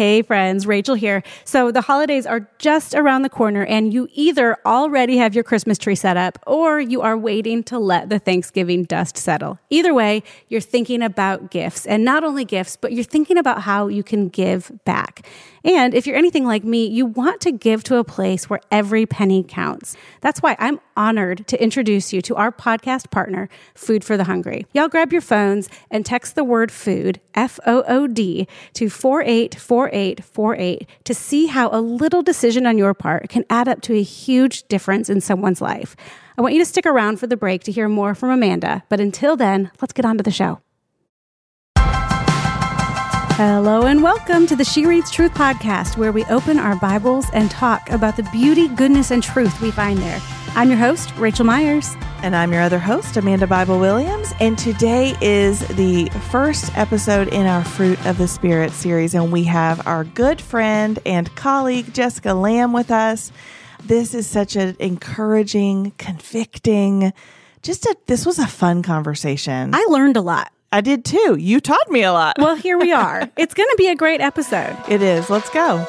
Hey friends, Raechel here. So the holidays are just around the corner and you either already have your Christmas tree set up or you are waiting to let the Thanksgiving dust settle. Either way, you're thinking about gifts and not only gifts, but you're thinking about how you can give back. And if you're anything like me, you want to give to a place where every penny counts. That's why I'm honored to introduce you to our podcast partner, Food for the Hungry. Y'all grab your phones and text the word food, F O O D, to 484848 to see how a little decision on your part can add up to a huge difference in someone's life. I want you to stick around for the break to hear more from Amanda, but until then, let's get on to the show. Hello and welcome to the She Reads Truth podcast, where we open our Bibles and talk about the beauty, goodness, and truth we find there. I'm your host, Raechel Myers. And I'm your other host, Amanda Bible Williams. And today is the first episode in our Fruit of the Spirit series. And we have our good friend and colleague, Jessica Lamb, with us. This is such an encouraging, convicting, just a, this was a fun conversation. I learned a lot. I did too. You taught me a lot. Well, here we are. it's going to be a great episode. It is. Let's go.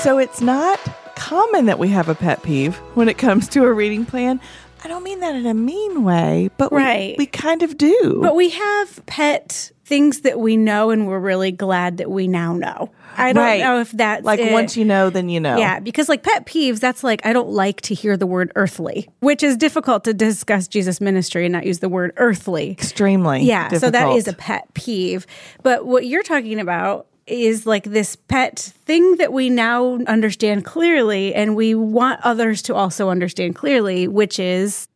So it's not common that we have a pet peeve when it comes to a reading plan. I don't mean that in a mean way, but Right. we, we kind of do. But we have pet things that we know, and we're really glad that we now know. I don't Right. know if that's like it. once you know, then you know. Yeah, because like pet peeves, that's like I don't like to hear the word earthly, which is difficult to discuss Jesus' ministry and not use the word earthly. Extremely. Yeah, so that is a pet peeve. But what you're talking about is like this pet thing that we now understand clearly and we want others to also understand clearly, which is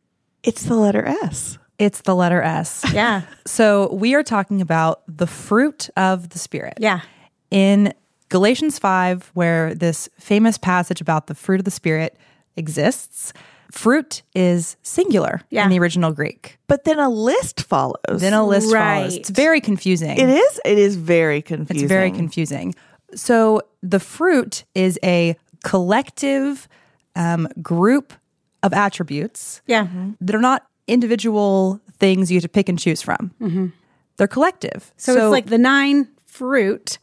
It's the letter S. It's the letter S. yeah. So we are talking about the fruit of the Spirit. Yeah. In Galatians 5, where this famous passage about the fruit of the Spirit exists, fruit is singular Yeah. in the original Greek. But then a list follows. Then a list Right. follows. It's very confusing. it is. It is very confusing. It's very confusing. So the fruit is a collective um, group of attributes Yeah. that are not individual things you have to pick and choose from. They're collective. So, it's like the nine fruit,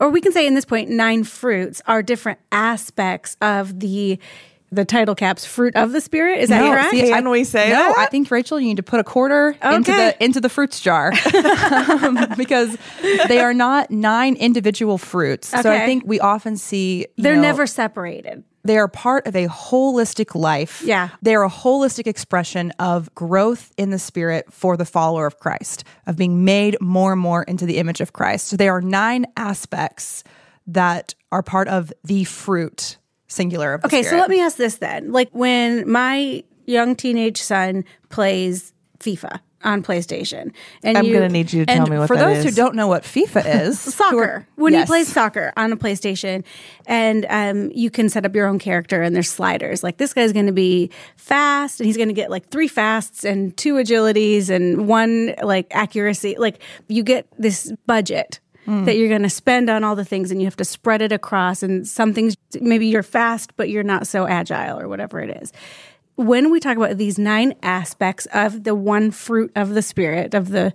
or we can say in this point, nine fruits are different aspects of the the title caps fruit of the spirit. Is that No, correct? see, Can we say no, that? I think Raechel, you need to put a quarter into the into the fruits jar Um, because they are not nine individual fruits. So I think we often see you They're know, never separated. they are part of a holistic life. Yeah. They are a holistic expression of growth in the spirit for the follower of Christ, of being made more and more into the image of Christ. So they are nine aspects that are part of the fruit singular of the Okay, so let me ask this then. Like when my young teenage son plays FIFA on PlayStation, and I'm you, going to need you to tell me what for that those who don't know what FIFA is, soccer are- when Yes. he plays soccer on a PlayStation, and um, you can set up your own character and there's sliders. Like this guy's going to be fast, and he's going to get like three fasts and two agilities and one like accuracy. Like you get this budget. Mm. That you're going to spend on all the things, and you have to spread it across. And some things, maybe you're fast, but you're not so agile, or whatever it is when we talk about these nine aspects of the one fruit of the spirit of the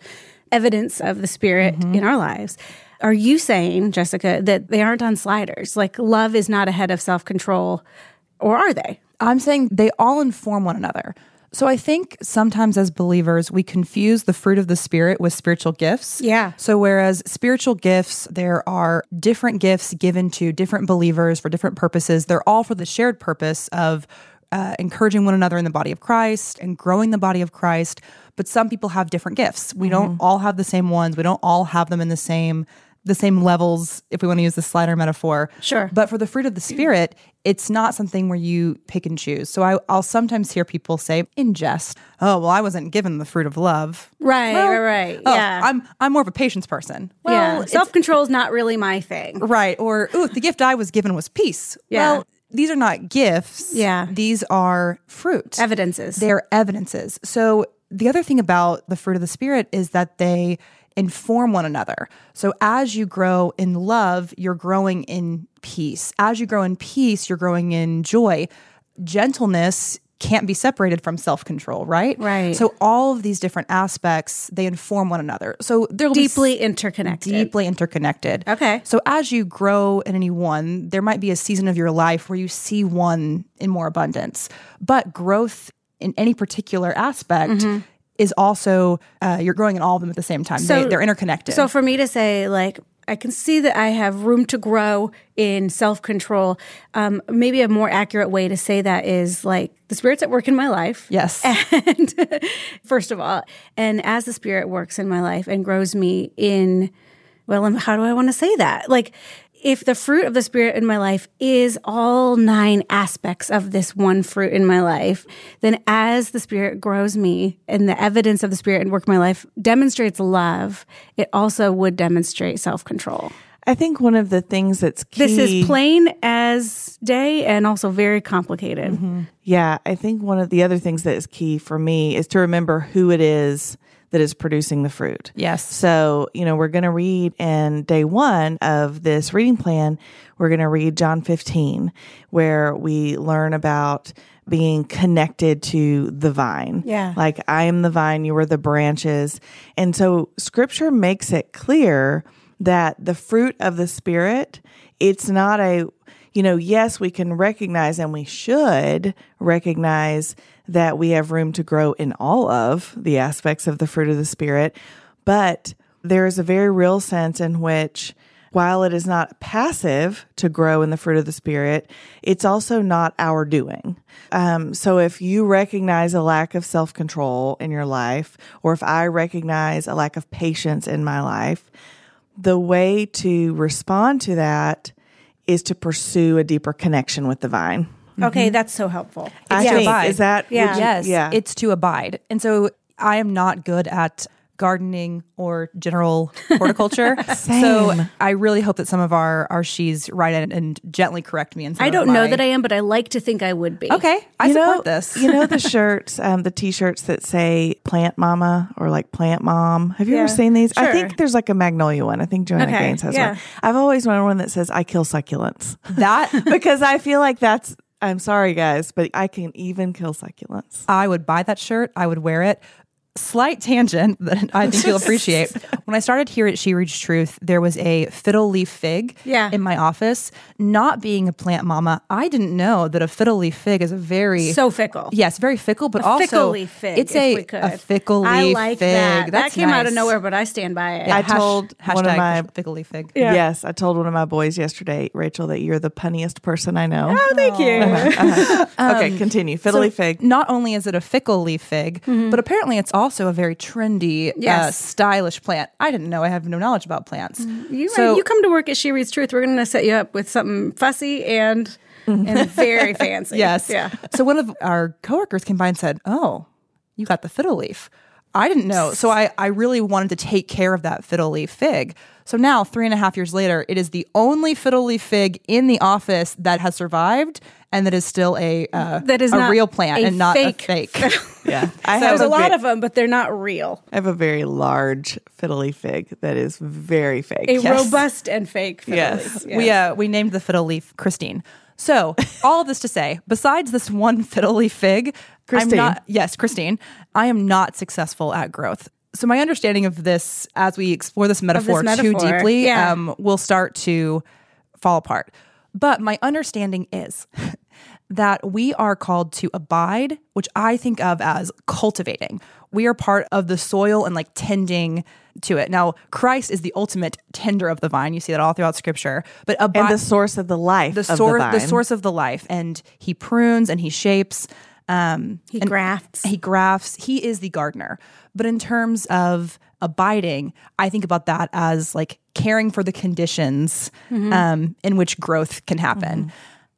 evidence of the spirit mm-hmm. in our lives are you saying jessica that they aren't on sliders like love is not ahead of self-control or are they I'm saying they all inform one another. So I think sometimes as believers, we confuse the fruit of the Spirit with spiritual gifts. Yeah. So whereas spiritual gifts, there are different gifts given to different believers for different purposes, they're all for the shared purpose of uh, encouraging one another in the body of Christ and growing the body of Christ. But some people have different gifts. We don't all have the same ones. We don't all have them in the same the same levels if we want to use the slider metaphor. Sure. But for the fruit of the spirit, it's not something where you pick and choose. So I, I'll sometimes hear people say in jest, "Oh, well, I wasn't given the fruit of love." right Well, right right oh, yeah I'm I'm more of a patience person. Well, yeah self-control is not really my thing right. Or ooh, the gift I was given was peace. Yeah. Well, these are not gifts. Yeah. These are fruit. evidences They're evidences. So the other thing about the fruit of the spirit is that they inform one another. So as you grow in love, you're growing in peace. As you grow in peace, you're growing in joy. Gentleness can't be separated from self control, right? Right. So all of these different aspects they inform one another. So they're Deeply interconnected. deeply interconnected. Okay. So as you grow in any one, there might be a season of your life where you see one in more abundance, but growth in any particular aspect. Mm-hmm. Is also uh, you're growing in all of them at the same time. they, they're interconnected. So for me to say, like, I can see that I have room to grow in self control. Um, maybe a more accurate way to say that is like the Spirit's at work in my life. yes, And first of all, and as the Spirit works in my life and grows me in, well, um, how do I want to say that? Like, if the fruit of the Spirit in my life is all nine aspects of this one fruit in my life, then as the Spirit grows me and the evidence of the Spirit and work in my life demonstrates love, it also would demonstrate self control. I think one of the things that's key. This is plain as day and also very complicated. Mm-hmm. Yeah, I think one of the other things that is key for me is to remember who it is that is producing the fruit. Yes. So, you know, we're going to read in day one of this reading plan, we're going to read John 15, where we learn about being connected to the vine. Yeah. Like, I am the vine, you are the branches. And so scripture makes it clear that the fruit of the Spirit, it's not a, you know, yes, we can recognize and we should recognize that we have room to grow in all of the aspects of the fruit of the Spirit. But there is a very real sense in which, while it is not passive to grow in the fruit of the Spirit, it's also not our doing. Um, so if you recognize a lack of self control in your life, or if I recognize a lack of patience in my life, the way to respond to that is to pursue a deeper connection with the vine. Okay, that's so helpful. I to think abide. is that Yeah. you- Yes, yeah it's to abide. And so I am not good at gardening or general horticulture. So I really hope that some of our our she's write in and gently correct me. And I don't know that I am, but I like to think I would be. Okay, I you support know, this. you know the shirts, um, the t-shirts that say "Plant Mama" or like "Plant Mom." Have you Yeah, ever seen these? I think there's like a magnolia one. I think Joanna Okay, Gaines has yeah. one. I've always wanted one that says "I kill succulents" that because I feel like that's. I'm sorry, guys, but I can even kill succulents. I would buy that shirt. I would wear it. Slight tangent that I think you'll appreciate. When I started here at She Reads Truth, there was a fiddle leaf fig Yeah. in my office. Not being a plant mama, I didn't know that a fiddle leaf fig is a very So fickle. yes, very fickle, but A also fickle leaf fig. it's if a we could. a fickle leaf I like fig. that. that That's came out of nowhere, but I stand by it. I Hash- told one of my- fickle leaf fig. Yeah. Yes, I told one of my boys yesterday, Raechel, that you're the punniest person I know. Oh, thank you. Uh-huh. Uh-huh. okay, um, continue. Fiddly So fig. Not only is it a fickle leaf fig, Mm-hmm. but apparently it's also a very trendy, uh, stylish plant. I didn't know. I have no knowledge about plants. You, So- you come to work at She Reads Truth. We're going to set you up with something fussy and and very fancy. Yes. Yeah. So one of our coworkers came by and said, "Oh, you got the fiddle leaf." I didn't know. So I, I really wanted to take care of that fiddle leaf fig. So now, three and a half years later, it is the only fiddle leaf fig in the office that has survived and that is still a uh, That is a real plant a and not fake a fake. Yeah. I There's a lot ve- of them, but they're not real. I have a very large fiddly fig that is very fake. A Yes. robust and fake. fiddle Yes. leaf. We uh, we named the fiddle leaf Christine. So all of this to say, besides this one fiddly fig, Christine. I'm not yes, Christine, I am not successful at growth. So my understanding of this, as we explore this metaphor, too metaphor, deeply, yeah. um, will start to fall apart. But my understanding is that we are called to abide, which I think of as cultivating. We are part of the soil and like tending to it. Now, Christ is the ultimate tender of the vine. You see that all throughout scripture. But and the source of the life. the, source, the, the, source of the life, and he prunes and he shapes. Um, He grafts. he grafts. He is the gardener. But in terms of abiding, I think about that as like caring for the conditions Mm-hmm. um, in which growth can happen.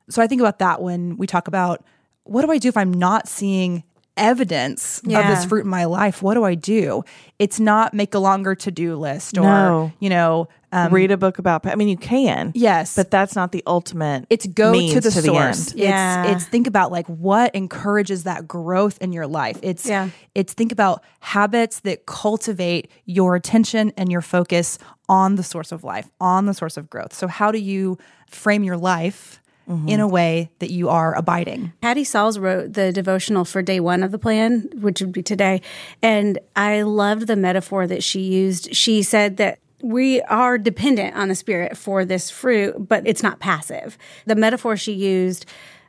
So I think about that when we talk about what do I do if I'm not seeing evidence of this fruit in my life? What do I do? It's not make a longer to do list or, No. you know, um, Read a book about. I mean, you can. Yes. but that's not the ultimate. it's go to the to source. end. Yeah. It's it's think about like what encourages that growth in your life. It's Yeah. it's think about habits that cultivate your attention and your focus on the source of life, on the source of growth. So how do you frame your life in a way that you are abiding. Patty Sauls wrote the devotional for day one of the plan, which would be today. And I loved the metaphor that she used. She said that we are dependent on the Spirit for this fruit, but it's not passive. The metaphor she used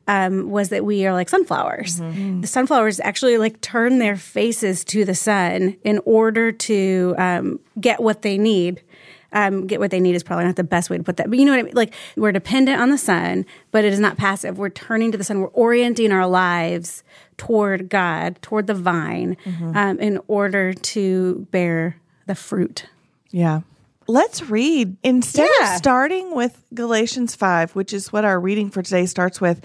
um, was that we are like sunflowers. The sunflowers actually like turn their faces to the sun in order to um, get what they need. Um, get what they need is probably not the best way to put that, but you know what I mean. Like we're dependent on the sun, but it is not passive. We're turning to the sun. We're orienting our lives toward God, toward the vine, um, in order to bear the fruit. Yeah. Let's read. Instead Yeah. of starting with Galatians 5, which is what our reading for today starts with,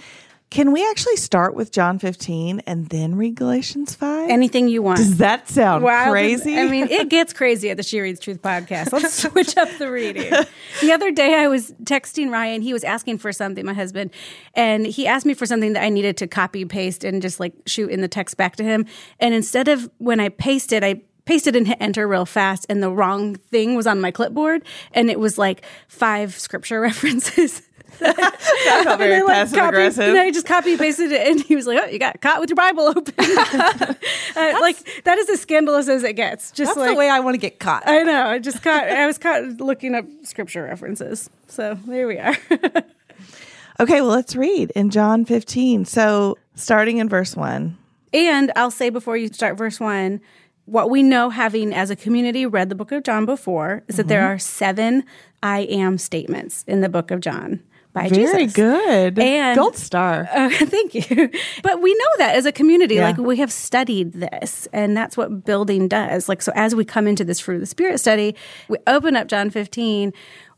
can we actually start with John 15 and then read Galatians 5? Anything you want. Does that sound Wild- crazy? I mean, it gets crazy at the She Reads Truth podcast. Let's switch up the reading. The other day, I was texting Ryan. He was asking for something, my husband, and he asked me for something that I needed to copy paste and just like shoot in the text back to him. And instead of when I pasted, I pasted and hit enter real fast, and the wrong thing was on my clipboard, and it was like five scripture references. That felt very And I, like, passive copied- aggressive. And I just copy pasted it, and he was like, "Oh, you got caught with your Bible open." uh, like that is as scandalous as it gets. Just That's like the way I want to get caught. I know. I just caught. I was caught looking up scripture references. So there we are. okay, well, let's read in John 15. So, starting in verse 1. and I'll say before you start verse one, what we know, having as a community read the book of John before, is that there are seven "I am" statements in the book of John by Very Jesus. good. And- Gold star. Uh, thank you. But we know that as a community, Yeah. like we have studied this, and that's what building does. Like, so as we come into this fruit of the spirit study, we open up John 15,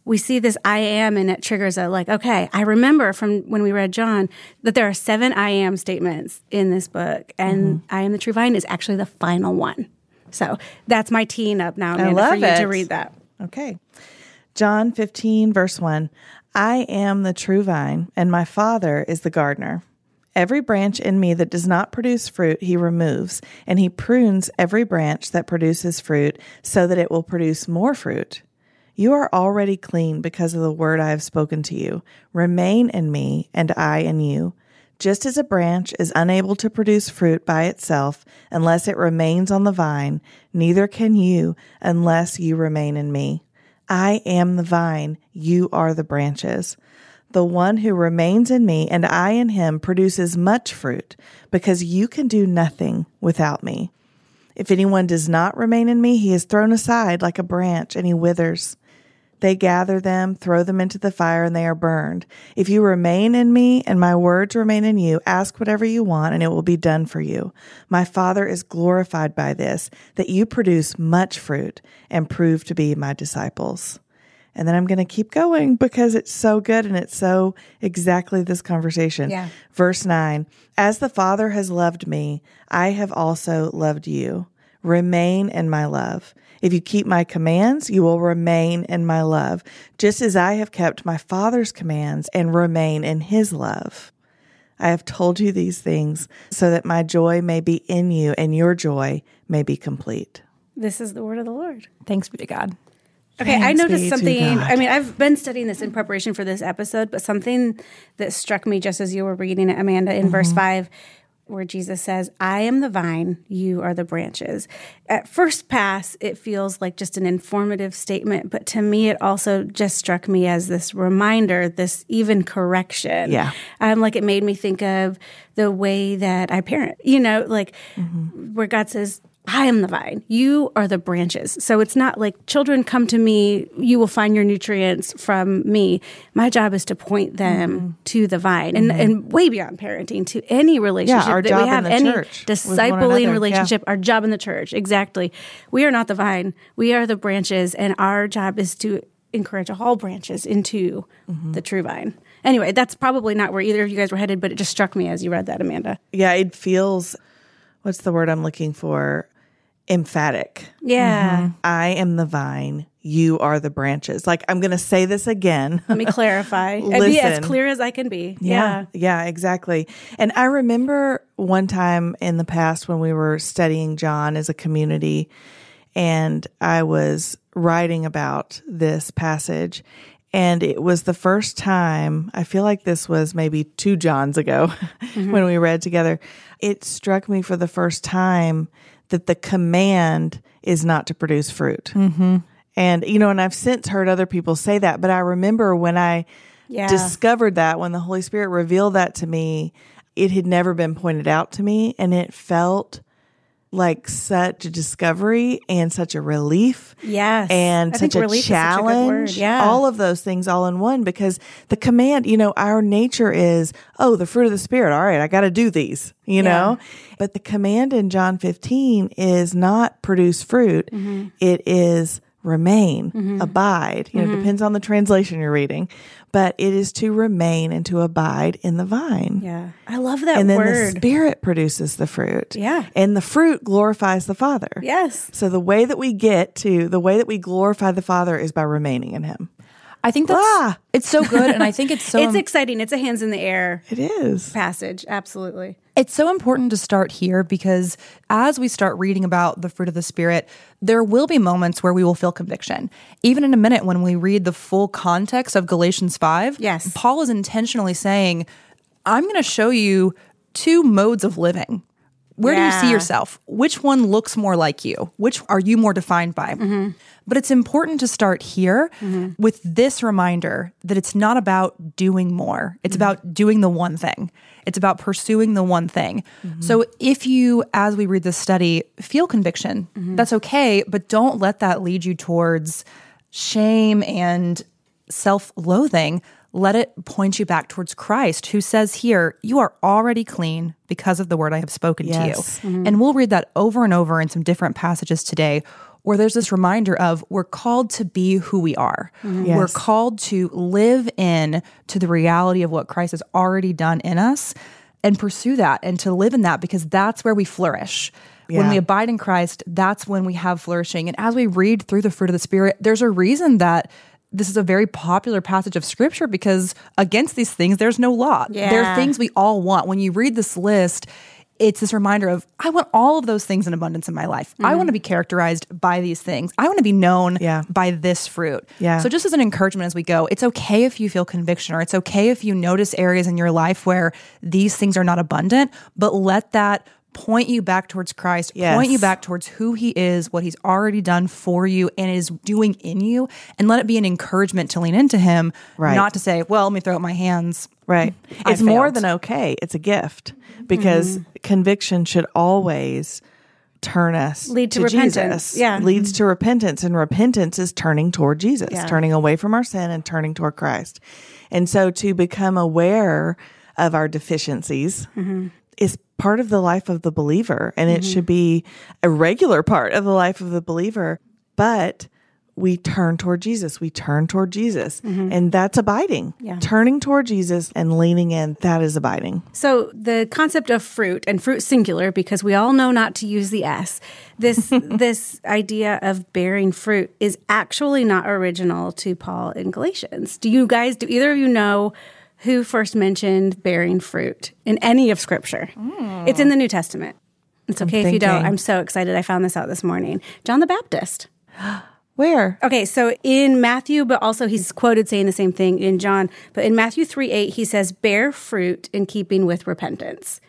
we see this I am, and it triggers a like, okay, I remember from when we read John that there are seven I am statements in this book, and Mm-hmm. I am the true vine is actually the final one. So that's my teeing up now, Amanda, love for you it. to read that. Okay. John 15, verse 1. I am the true vine, and my Father is the gardener. Every branch in me that does not produce fruit, he removes, and he prunes every branch that produces fruit so that it will produce more fruit. You are already clean because of the word I have spoken to you. Remain in me, and I in you. Just as a branch is unable to produce fruit by itself unless it remains on the vine, neither can you unless you remain in me. I am the vine, you are the branches. The one who remains in me and I in him produces much fruit, because you can do nothing without me. If anyone does not remain in me, he is thrown aside like a branch and he withers. They gather them, throw them into the fire, and they are burned. If you remain in me and my words remain in you, ask whatever you want and it will be done for you. My Father is glorified by this, that you produce much fruit and prove to be my disciples. And then I'm going to keep going because it's so good and it's so exactly this conversation. Yeah. Verse 9 As the Father has loved me, I have also loved you. Remain in my love. If you keep my commands, you will remain in my love, just as I have kept my Father's commands and remain in his love. I have told you these things so that my joy may be in you and your joy may be complete. This is the word of the Lord. Thanks be to God. Okay, Thanks I noticed something. I mean, I've been studying this in preparation for this episode, but something that struck me just as you were reading it, Amanda, in mm-hmm. verse 5 where Jesus says, I am the vine, you are the branches. At first pass, it feels like just an informative statement, but to me, it also just struck me as this reminder, this even correction. Yeah. Um, like it made me think of the way that I parent, you know, like Mm-hmm. where God says, I am the vine. You are the branches. So it's not like children come to me, you will find your nutrients from me. My job is to point them Mm-hmm. to the vine and, and way beyond parenting to any relationship our that job we in have, the any church with one another, discipling yeah. relationship, our job in the church. Exactly. We are not the vine. We are the branches and our job is to encourage all branches into Mm-hmm. the true vine. Anyway, that's probably not where either of you guys were headed, but it just struck me as you read that, Amanda. Yeah, it feels, what's the word I'm looking for? Emphatic. Yeah. Mm-hmm. I am the vine, you are the branches. Like, I'm going to say this again. Let me clarify. and be as clear as I can be. Yeah. Yeah, exactly. And I remember one time in the past when we were studying John as a community, and I was writing about this passage. And it was the first time, I feel like this was maybe two Johns ago mm-hmm. when we read together. It struck me for the first time that the command is not to produce fruit. Mm-hmm. And, you know, and I've since heard other people say that, but I remember when I Yeah. discovered that, when the Holy Spirit revealed that to me, it had never been pointed out to me. And it felt like such a discovery and such a relief Yes. and I such a is such a challenge. Yeah. All of those things all in one because the command, you know, our nature is, oh, the fruit of the spirit. All right, I got to do these, you know? But the command in John 15 is not produce fruit. Mm-hmm. It is remain, abide. You know, it depends on the translation you're reading, but it is to remain and to abide in the vine. yeah. I love that And then word. the spirit produces the fruit. Yeah. And the fruit glorifies the Father. yes. So the way that we get to the way that we glorify the Father is by remaining in Him. I think that's Ah. it's so good, and I think it's so it's exciting. It's a hands in the air It is. passage. Absolutely. It's so important to start here because as we start reading about the fruit of the Spirit, there will be moments where we will feel conviction. Even in a minute, when we read the full context of Galatians 5, Yes. Paul is intentionally saying, I'm going to show you two modes of living. Where do you see yourself? Which one looks more like you? Which are you more defined by? Mm-hmm. But it's important to start here mm-hmm. with this reminder that it's not about doing more. It's mm-hmm. about doing the one thing. It's about pursuing the one thing. So if you, as we read this study, feel conviction, that's okay, but don't let that lead you towards shame and self loathing. Let it point you back towards Christ, who says here, You are already clean because of the word I have spoken Yes. to you. Mm-hmm. And we'll read that over and over in some different passages today where there's this reminder of we're called to be who we are. Mm-hmm. We're called to live in to the reality of what Christ has already done in us and pursue that and to live in that because that's where we flourish. When we abide in Christ, that's when we have flourishing. And as we read through the fruit of the Spirit, there's a reason that this is a very popular passage of scripture because against these things, there's no law. There are things we all want. When you read this list, it's this reminder of I want all of those things in abundance in my life. I want to be characterized by these things. I want to be known Yeah. by this fruit. Yeah. So just as an encouragement as we go, it's okay if you feel conviction or it's okay if you notice areas in your life where these things are not abundant, but let that point you back towards Christ, Yes. point you back towards who he is, what he's already done for you and is doing in you, and let it be an encouragement to lean into him, Right. not to say, well, let me throw up my hands. Right. I It's more than okay. It's a gift because Mm-hmm. conviction should always turn us Lead to repentance. Jesus. Yeah. Leads to repentance and repentance is turning toward Jesus, Yeah. turning away from our sin and turning toward Christ. And so to become aware of our deficiencies Mm-hmm. is part of the life of the believer and it should be a regular part of the life of the believer, but we turn toward Jesus. We turn toward Jesus. And that's abiding. Mm-hmm. Yeah. Turning toward Jesus and leaning in, that is abiding. So the concept of fruit and fruit singular, because we all know not to use the S. This this idea of bearing fruit is actually not original to Paul in Galatians. Do you guys? Do either of you know who first mentioned bearing fruit in any of Scripture? Mm. It's in the New Testament. It's okay if you don't. I'm so excited. I found this out this morning. John the Baptist. Where? Okay, so in Matthew, but also he's quoted saying the same thing in John, but in Matthew 3 8, he says, bear fruit in keeping with repentance.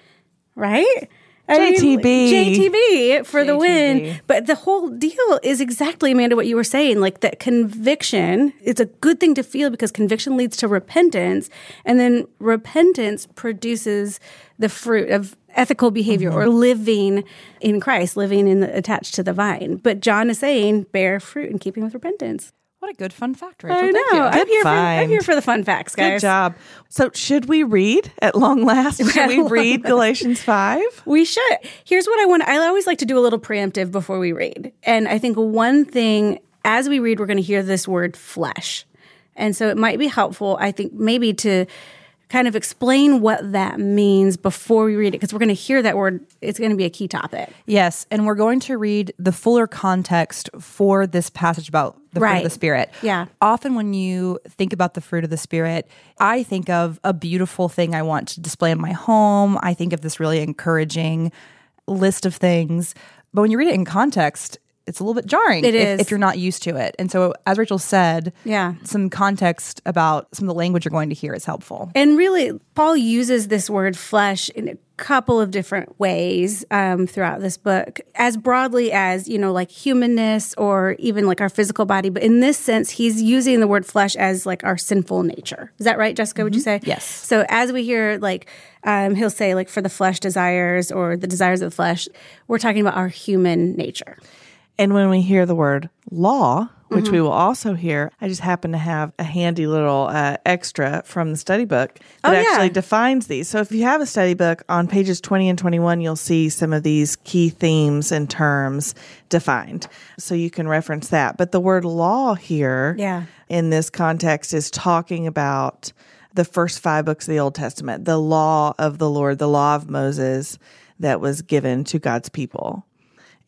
Right? JTB. JTB for the win. But the whole deal is exactly, Amanda, what you were saying. Like that conviction is a good thing to feel because conviction leads to repentance. And then repentance produces the fruit of ethical behavior mm-hmm. or living in Christ, living in the, attached to the vine. But John is saying, bear fruit in keeping with repentance. What a good fun fact, Raechel. I know. Thank you. I'm here, for, I'm here for the fun facts, guys. Good job. So, should we read at long last? Should At we long read Galatians 5? We should. Here's what I want. I always like to do a little preemptive before we read. And I think one thing, as we read, we're going to hear this word flesh. And so it might be helpful, I think, maybe to kind of explain what that means before we read it, because we're going to hear that word. It's going to be a key topic. Yes, and we're going to read the fuller context for this passage about the fruit of the Spirit. Yeah. Often, when you think about the fruit of the Spirit, I think of a beautiful thing I want to display in my home. I think of this really encouraging list of things. But when you read it in context, it's a little bit jarring It if, is. if you're not used to it. And so, as Raechel said, Yeah. some context about some of the language you're going to hear is helpful. And really, Paul uses this word flesh in a couple of different ways um, throughout this book, as broadly as, you know, like humanness or even like our physical body. But in this sense, he's using the word flesh as like our sinful nature. Is that right, Jessica? Would you say? Yes. So as we hear, like, um, he'll say, like, for the flesh desires or the desires of the flesh, we're talking about our human nature. And when we hear the word law, which Mm-hmm. we will also hear, I just happen to have a handy little uh, extra from the study book that Oh, yeah. actually defines these. So if you have a study book on pages 20 and 21, you'll see some of these key themes and terms defined. So you can reference that. But the word law here Yeah. in this context is talking about the first five books of the Old Testament, the law of the Lord, the law of Moses that was given to God's people.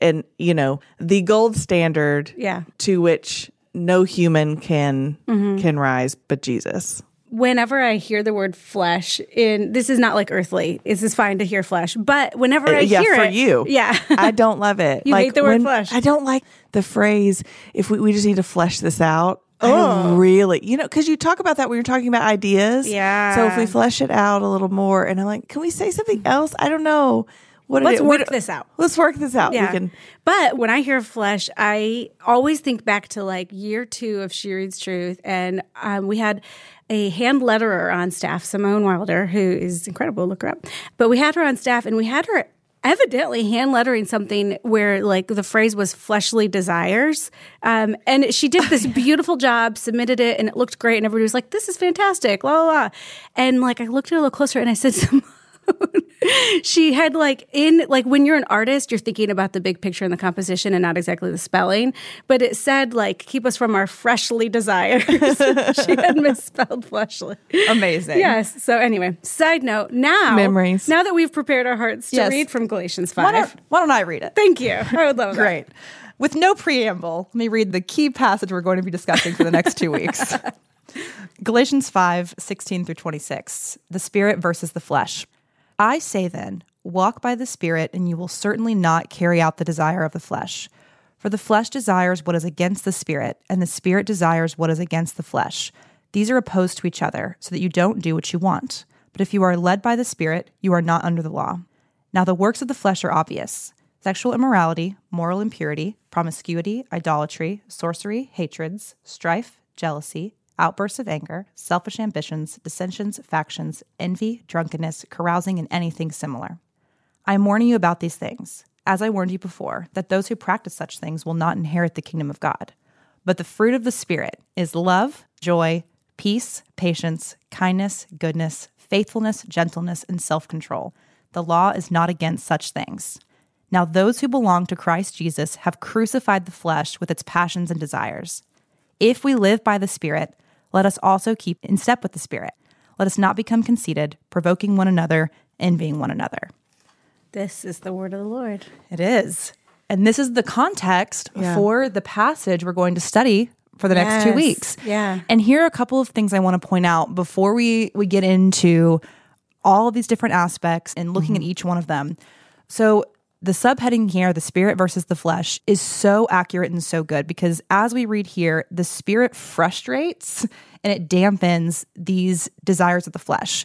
And, you know, the gold standard Yeah. to which no human can Mm-hmm. can rise but Jesus. whenever I hear the word flesh in this is not like earthly. This is fine to hear flesh, but whenever I Uh, yeah, hear for it, you. yeah, I don't love it. You hate the word flesh. I don't like the phrase if we, we just need to flesh this out. Oh. really, you know, because you talk about that when you're talking about ideas. Yeah. So if we flesh it out a little more, and I'm like, can we say something else? I don't know. What Let's. We work this out. Let's work this out. yeah. We can. But when I hear flesh, I always think back to like year two of She Reads Truth, and um, we had a hand letterer on staff, Simone Wilder, who is incredible. Look her up. But we had her on staff, and we had her evidently hand lettering something where like the phrase was fleshly desires um, and she did this beautiful job submitted it and it looked great and everybody was like this is fantastic la la la and like i looked at it a little closer and i said Simone, she had like in like when you're an artist you're thinking about the big picture and the composition and not exactly the spelling but it said like keep us from our freshly desires she had misspelled fleshly Amazing. yes so anyway side note now Memories. now that we've prepared our hearts to Yes. read from galatians Why 5 don't, why don't I read it? thank you i would love that Great. With no preamble, let me read the key passage we're going to be discussing for the next two weeks. Galatians 5 16 through 26, the spirit versus the flesh. I say then, walk by the spirit, and you will certainly not carry out the desire of the flesh. For the flesh desires what is against the spirit, and the spirit desires what is against the flesh. These are opposed to each other, so that you don't do what you want. But if you are led by the spirit, you are not under the law. Now, the works of the flesh are obvious sexual immorality, moral impurity, promiscuity, idolatry, sorcery, hatreds, strife, jealousy, outbursts of anger, selfish ambitions, dissensions, factions, envy, drunkenness, carousing, and anything similar. I am warning you about these things, as I warned you before, that those who practice such things will not inherit the kingdom of God. But the fruit of the Spirit is love, joy, peace, patience, kindness, goodness, faithfulness, gentleness, and self control. The law is not against such things. Now, those who belong to Christ Jesus have crucified the flesh with its passions and desires. If we live by the Spirit, let us also keep in step with the Spirit. Let us not become conceited, provoking one another, envying one another. this is the word of the lord It is. And this is the context Yeah. for the passage we're going to study for the next two weeks. Yeah. And here are a couple of things I want to point out before we, we get into all of these different aspects and looking mm-hmm. at each one of them. So, the subheading here, the spirit versus the flesh, is so accurate and so good because as we read here, the spirit frustrates and it dampens these desires of the flesh.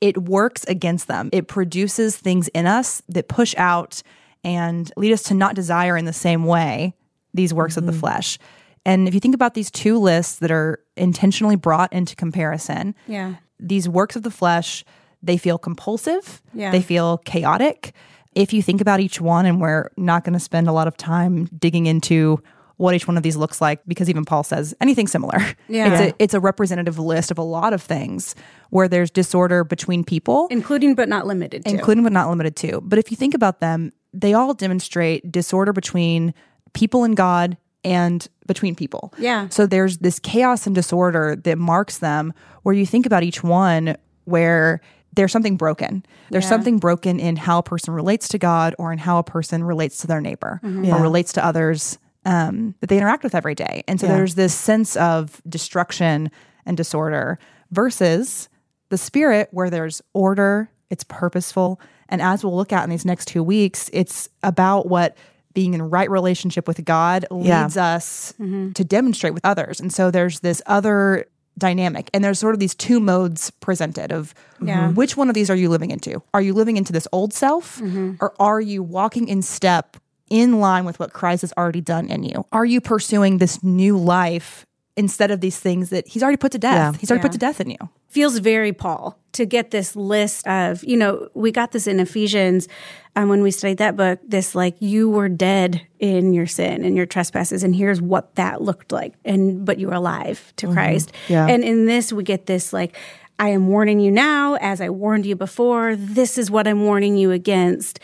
It works against them, it produces things in us that push out and lead us to not desire in the same way these works of the mm-hmm. flesh. And if you think about these two lists that are intentionally brought into comparison, yeah these works of the flesh, they feel compulsive, Yeah. they feel chaotic. If you think about each one, and we're not going to spend a lot of time digging into what each one of these looks like, because even Paul says anything similar. Yeah. It's, a, it's a representative list of a lot of things where there's disorder between people including but not limited to including but not limited to. But if you think about them, they all demonstrate disorder between people and God and between people. Yeah. So there's this chaos and disorder that marks them where you think about each one where there's something broken. There's Yeah. something broken in how a person relates to God or in how a person relates to their neighbor or relates to others um, that they interact with every day. And so Yeah. there's this sense of destruction and disorder versus the spirit where there's order, it's purposeful. And as we'll look at in these next two weeks, it's about what being in right relationship with God Yeah. leads us to demonstrate with others. And so there's this other dynamic and there's sort of these two modes presented of Yeah. Mm-hmm. which one of these are you living into? Are you living into this old self mm-hmm. or are you walking in step in line with what Christ has already done in you? Are you pursuing this new life instead of these things that he's already put to death? Yeah. He's already Yeah. put to death in you. feels very Paul to get this list of, you know, we got this in Ephesians um, when we studied that book, this like, you were dead in your sin and your trespasses, and here's what that looked like. And, but you were alive to Christ. Yeah. And in this, we get this like, I am warning you now, as I warned you before. This is what I'm warning you against.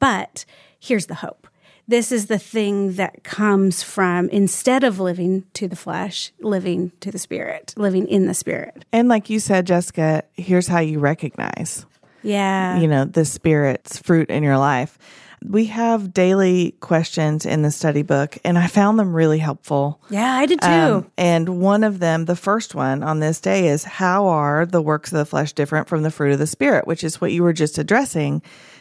But here's the hope. This is the thing that comes from instead of living to the flesh, living to the spirit, living in the spirit. And like you said, Jessica, here's how you recognize, Yeah. you know, the spirit's fruit in your life. We have daily questions in the study book, and I found them really helpful. yeah, I did too. Um, and one of them, the first one on this day, is how are the works of the flesh different from the fruit of the spirit, which is what you were just addressing,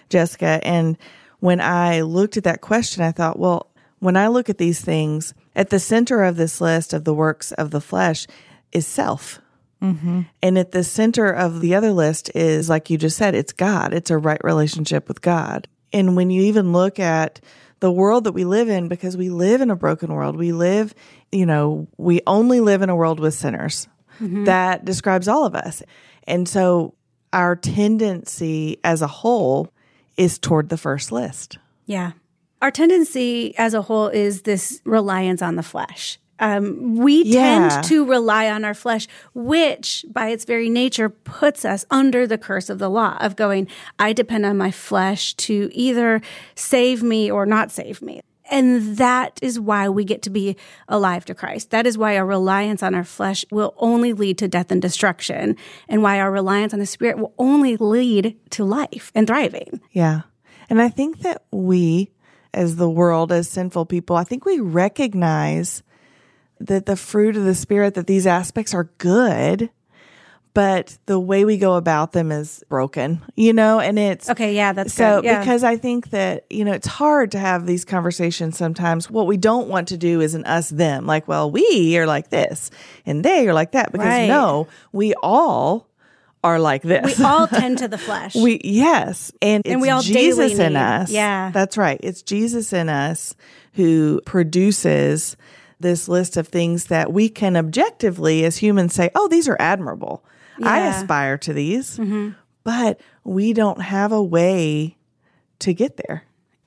Jessica. And when I looked at that question, I thought, well, when I look at these things, at the center of this list of the works of the flesh is self. Mm-hmm. And at the center of the other list is, like you just said, it's God. It's a right relationship with God. And when you even look at the world that we live in, because we live in a broken world, we live, you know, we only live in a world with sinners. Mm-hmm. That describes all of us. And so our tendency as a whole is toward the first list. Yeah. Our tendency as a whole is this reliance on the flesh. Um, we Yeah. tend to rely on our flesh, which by its very nature puts us under the curse of the law of going, I depend on my flesh to either save me or not save me. And that is why we get to be alive to Christ. That is why our reliance on our flesh will only lead to death and destruction, and why our reliance on the Spirit will only lead to life and thriving. Yeah. And I think that we, as the world, as sinful people, I think we recognize that the fruit of the Spirit, that these aspects are good, but the way we go about them is broken, you know, and it's Okay, yeah, that's so. Yeah. because I think that, you know, it's hard to have these conversations sometimes. What we don't want to do is an us them, like, well, we are like this and they are like that. Because Right. no, we all are like this. we all tend to the flesh. We yes, and it's we all Jesus in need- us. yeah. that's right. It's Jesus in us who produces this list of things that we can objectively, as humans, say, "Oh, these are admirable. I aspire to these," but we don't have a way to get there.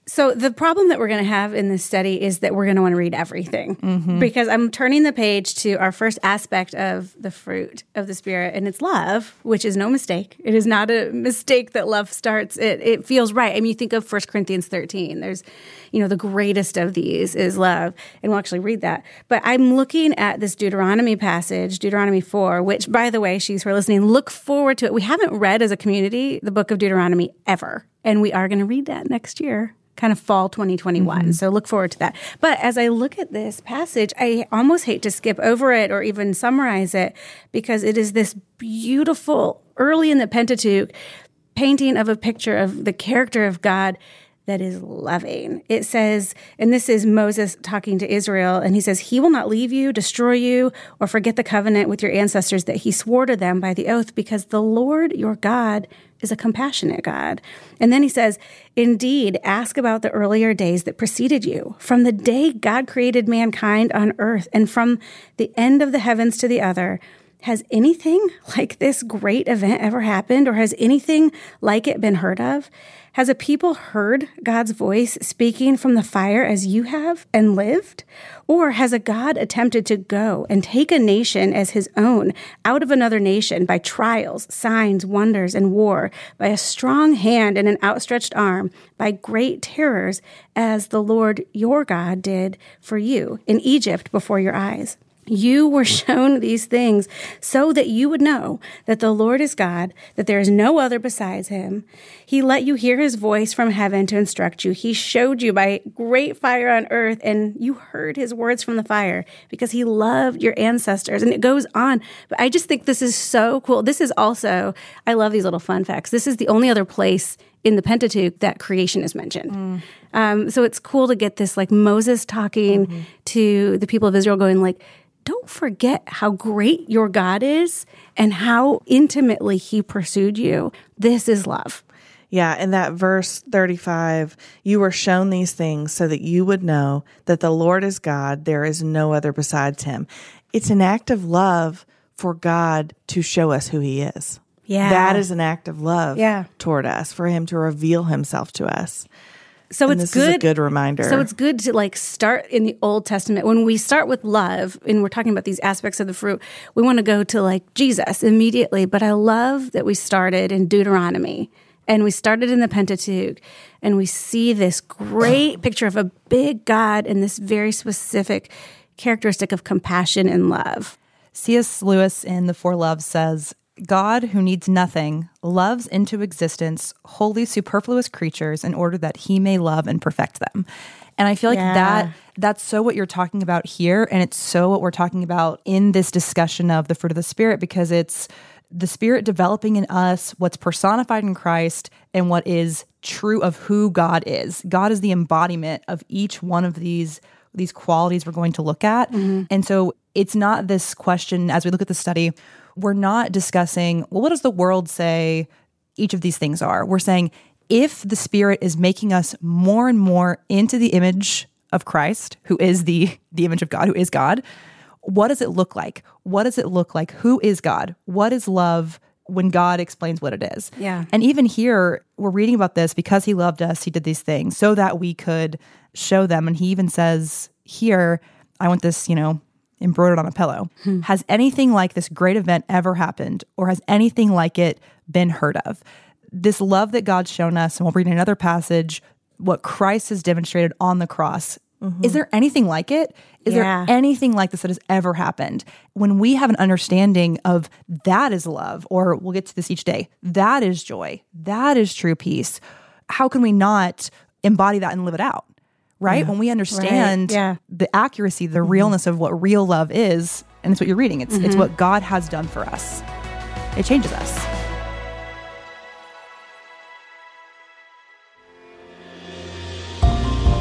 So the problem that we're going to have in this study is that we're going to want to read everything Mm-hmm. because I'm turning the page to our first aspect of the fruit of the spirit and it's love, which is no mistake. It is not a mistake that love starts. It it feels right. I mean, you think of 1 Corinthians 13. There's, you know, the greatest of these is love, and we'll actually read that. But I'm looking at this Deuteronomy passage, Deuteronomy 4, which by the way, she's who are listening, look forward to it. We haven't read as a community the book of Deuteronomy ever, and we are going to read that next year kind of fall 2021. Mm-hmm. So look forward to that. But as I look at this passage, I almost hate to skip over it or even summarize it because it is this beautiful, early in the Pentateuch, painting of a picture of the character of God that is loving. It says, and this is Moses talking to Israel, and he says, He will not leave you, destroy you, or forget the covenant with your ancestors that he swore to them by the oath, because the Lord your God is a compassionate God. And then he says, Indeed, ask about the earlier days that preceded you, from the day God created mankind on earth, and from the end of the heavens to the other. Has anything like this great event ever happened, or has anything like it been heard of? Has a people heard God's voice speaking from the fire as you have and lived? Or has a God attempted to go and take a nation as his own out of another nation by trials, signs, wonders, and war, by a strong hand and an outstretched arm, by great terrors, as the Lord your God did for you in Egypt before your eyes? You were shown these things so that you would know that the Lord is God, that there is no other besides him. He let you hear his voice from heaven to instruct you. He showed you by great fire on earth, and you heard his words from the fire because he loved your ancestors. And it goes on. But I just think this is so cool. This is also, I love these little fun facts. This is the only other place in the Pentateuch that creation is mentioned. Mm. Um, so it's cool to get this like Moses talking mm-hmm. to the people of Israel, going like, don't forget how great your God is and how intimately he pursued you. This is love. Yeah, in that verse 35, you were shown these things so that you would know that the Lord is God, there is no other besides him. It's an act of love for God to show us who he is. Yeah. That is an act of love yeah. toward us, for him to reveal himself to us. So and it's good. good reminder. So it's good to like start in the Old Testament. When we start with love and we're talking about these aspects of the fruit, we want to go to like Jesus immediately. But I love that we started in Deuteronomy and we started in the Pentateuch and we see this great picture of a big God and this very specific characteristic of compassion and love. C.S. Lewis in The Four Loves says, God, who needs nothing, loves into existence wholly superfluous creatures in order that he may love and perfect them. And I feel like yeah. that that's so what you're talking about here and it's so what we're talking about in this discussion of the fruit of the spirit because it's the spirit developing in us what's personified in Christ and what is true of who God is. God is the embodiment of each one of these these qualities we're going to look at. Mm-hmm. And so it's not this question as we look at the study we're not discussing, well, what does the world say each of these things are? We're saying if the Spirit is making us more and more into the image of Christ, who is the, the image of God, who is God, what does it look like? What does it look like? Who is God? What is love? when God explains what it is. Yeah. And even here, we're reading about this because he loved us, he did these things so that we could show them. And he even says here, I want this, you know, embroidered on a pillow. Hmm. Has anything like this great event ever happened, or has anything like it been heard of? This love that God's shown us, and we'll read another passage, what Christ has demonstrated on the cross. Mm-hmm. Is there anything like it? Is yeah. there anything like this that has ever happened? When we have an understanding of that is love, or we'll get to this each day, that is joy, that is true peace, how can we not embody that and live it out? Right? Yeah. When we understand right. yeah. the accuracy, the mm-hmm. realness of what real love is, and it's what you're reading. It's mm-hmm. it's what God has done for us. It changes us.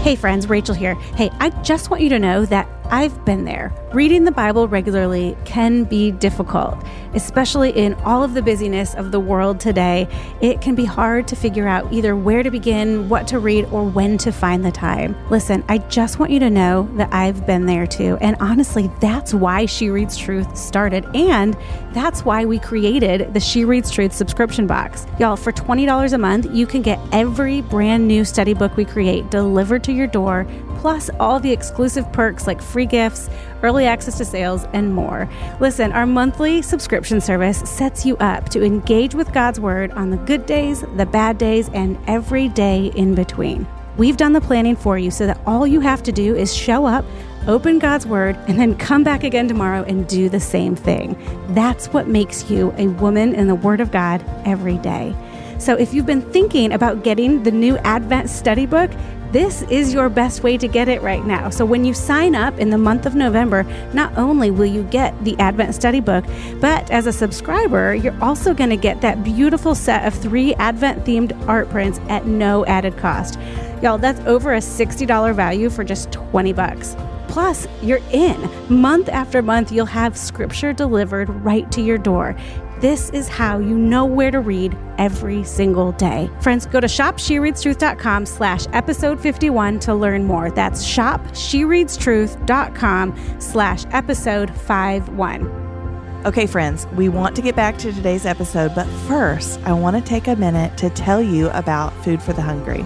Hey friends, Raechel here. Hey, I just want you to know that I've been there. Reading the Bible regularly can be difficult, especially in all of the busyness of the world today. It can be hard to figure out either where to begin, what to read, or when to find the time. Listen, I just want you to know that I've been there too. And honestly, that's why She Reads Truth started. And that's why we created the She Reads Truth subscription box. Y'all, for $20 a month, you can get every brand new study book we create delivered to your door plus all the exclusive perks like free gifts, early access to sales, and more. Listen, our monthly subscription service sets you up to engage with God's Word on the good days, the bad days, and every day in between. We've done the planning for you so that all you have to do is show up, open God's Word, and then come back again tomorrow and do the same thing. That's what makes you a woman in the Word of God every day. So if you've been thinking about getting the new Advent study book, this is your best way to get it right now. So when you sign up in the month of November, not only will you get the Advent study book, but as a subscriber, you're also going to get that beautiful set of three Advent themed art prints at no added cost. Y'all, that's over a $60 value for just 20 bucks. Plus, you're in. Month after month, you'll have scripture delivered right to your door. This is how you know where to read every single day. Friends, go to shopshereadstruth.com slash episode 51 to learn more. That's shopshereadstruth.com slash episode 51. Okay, friends, we want to get back to today's episode, but first, I want to take a minute to tell you about Food for the Hungry.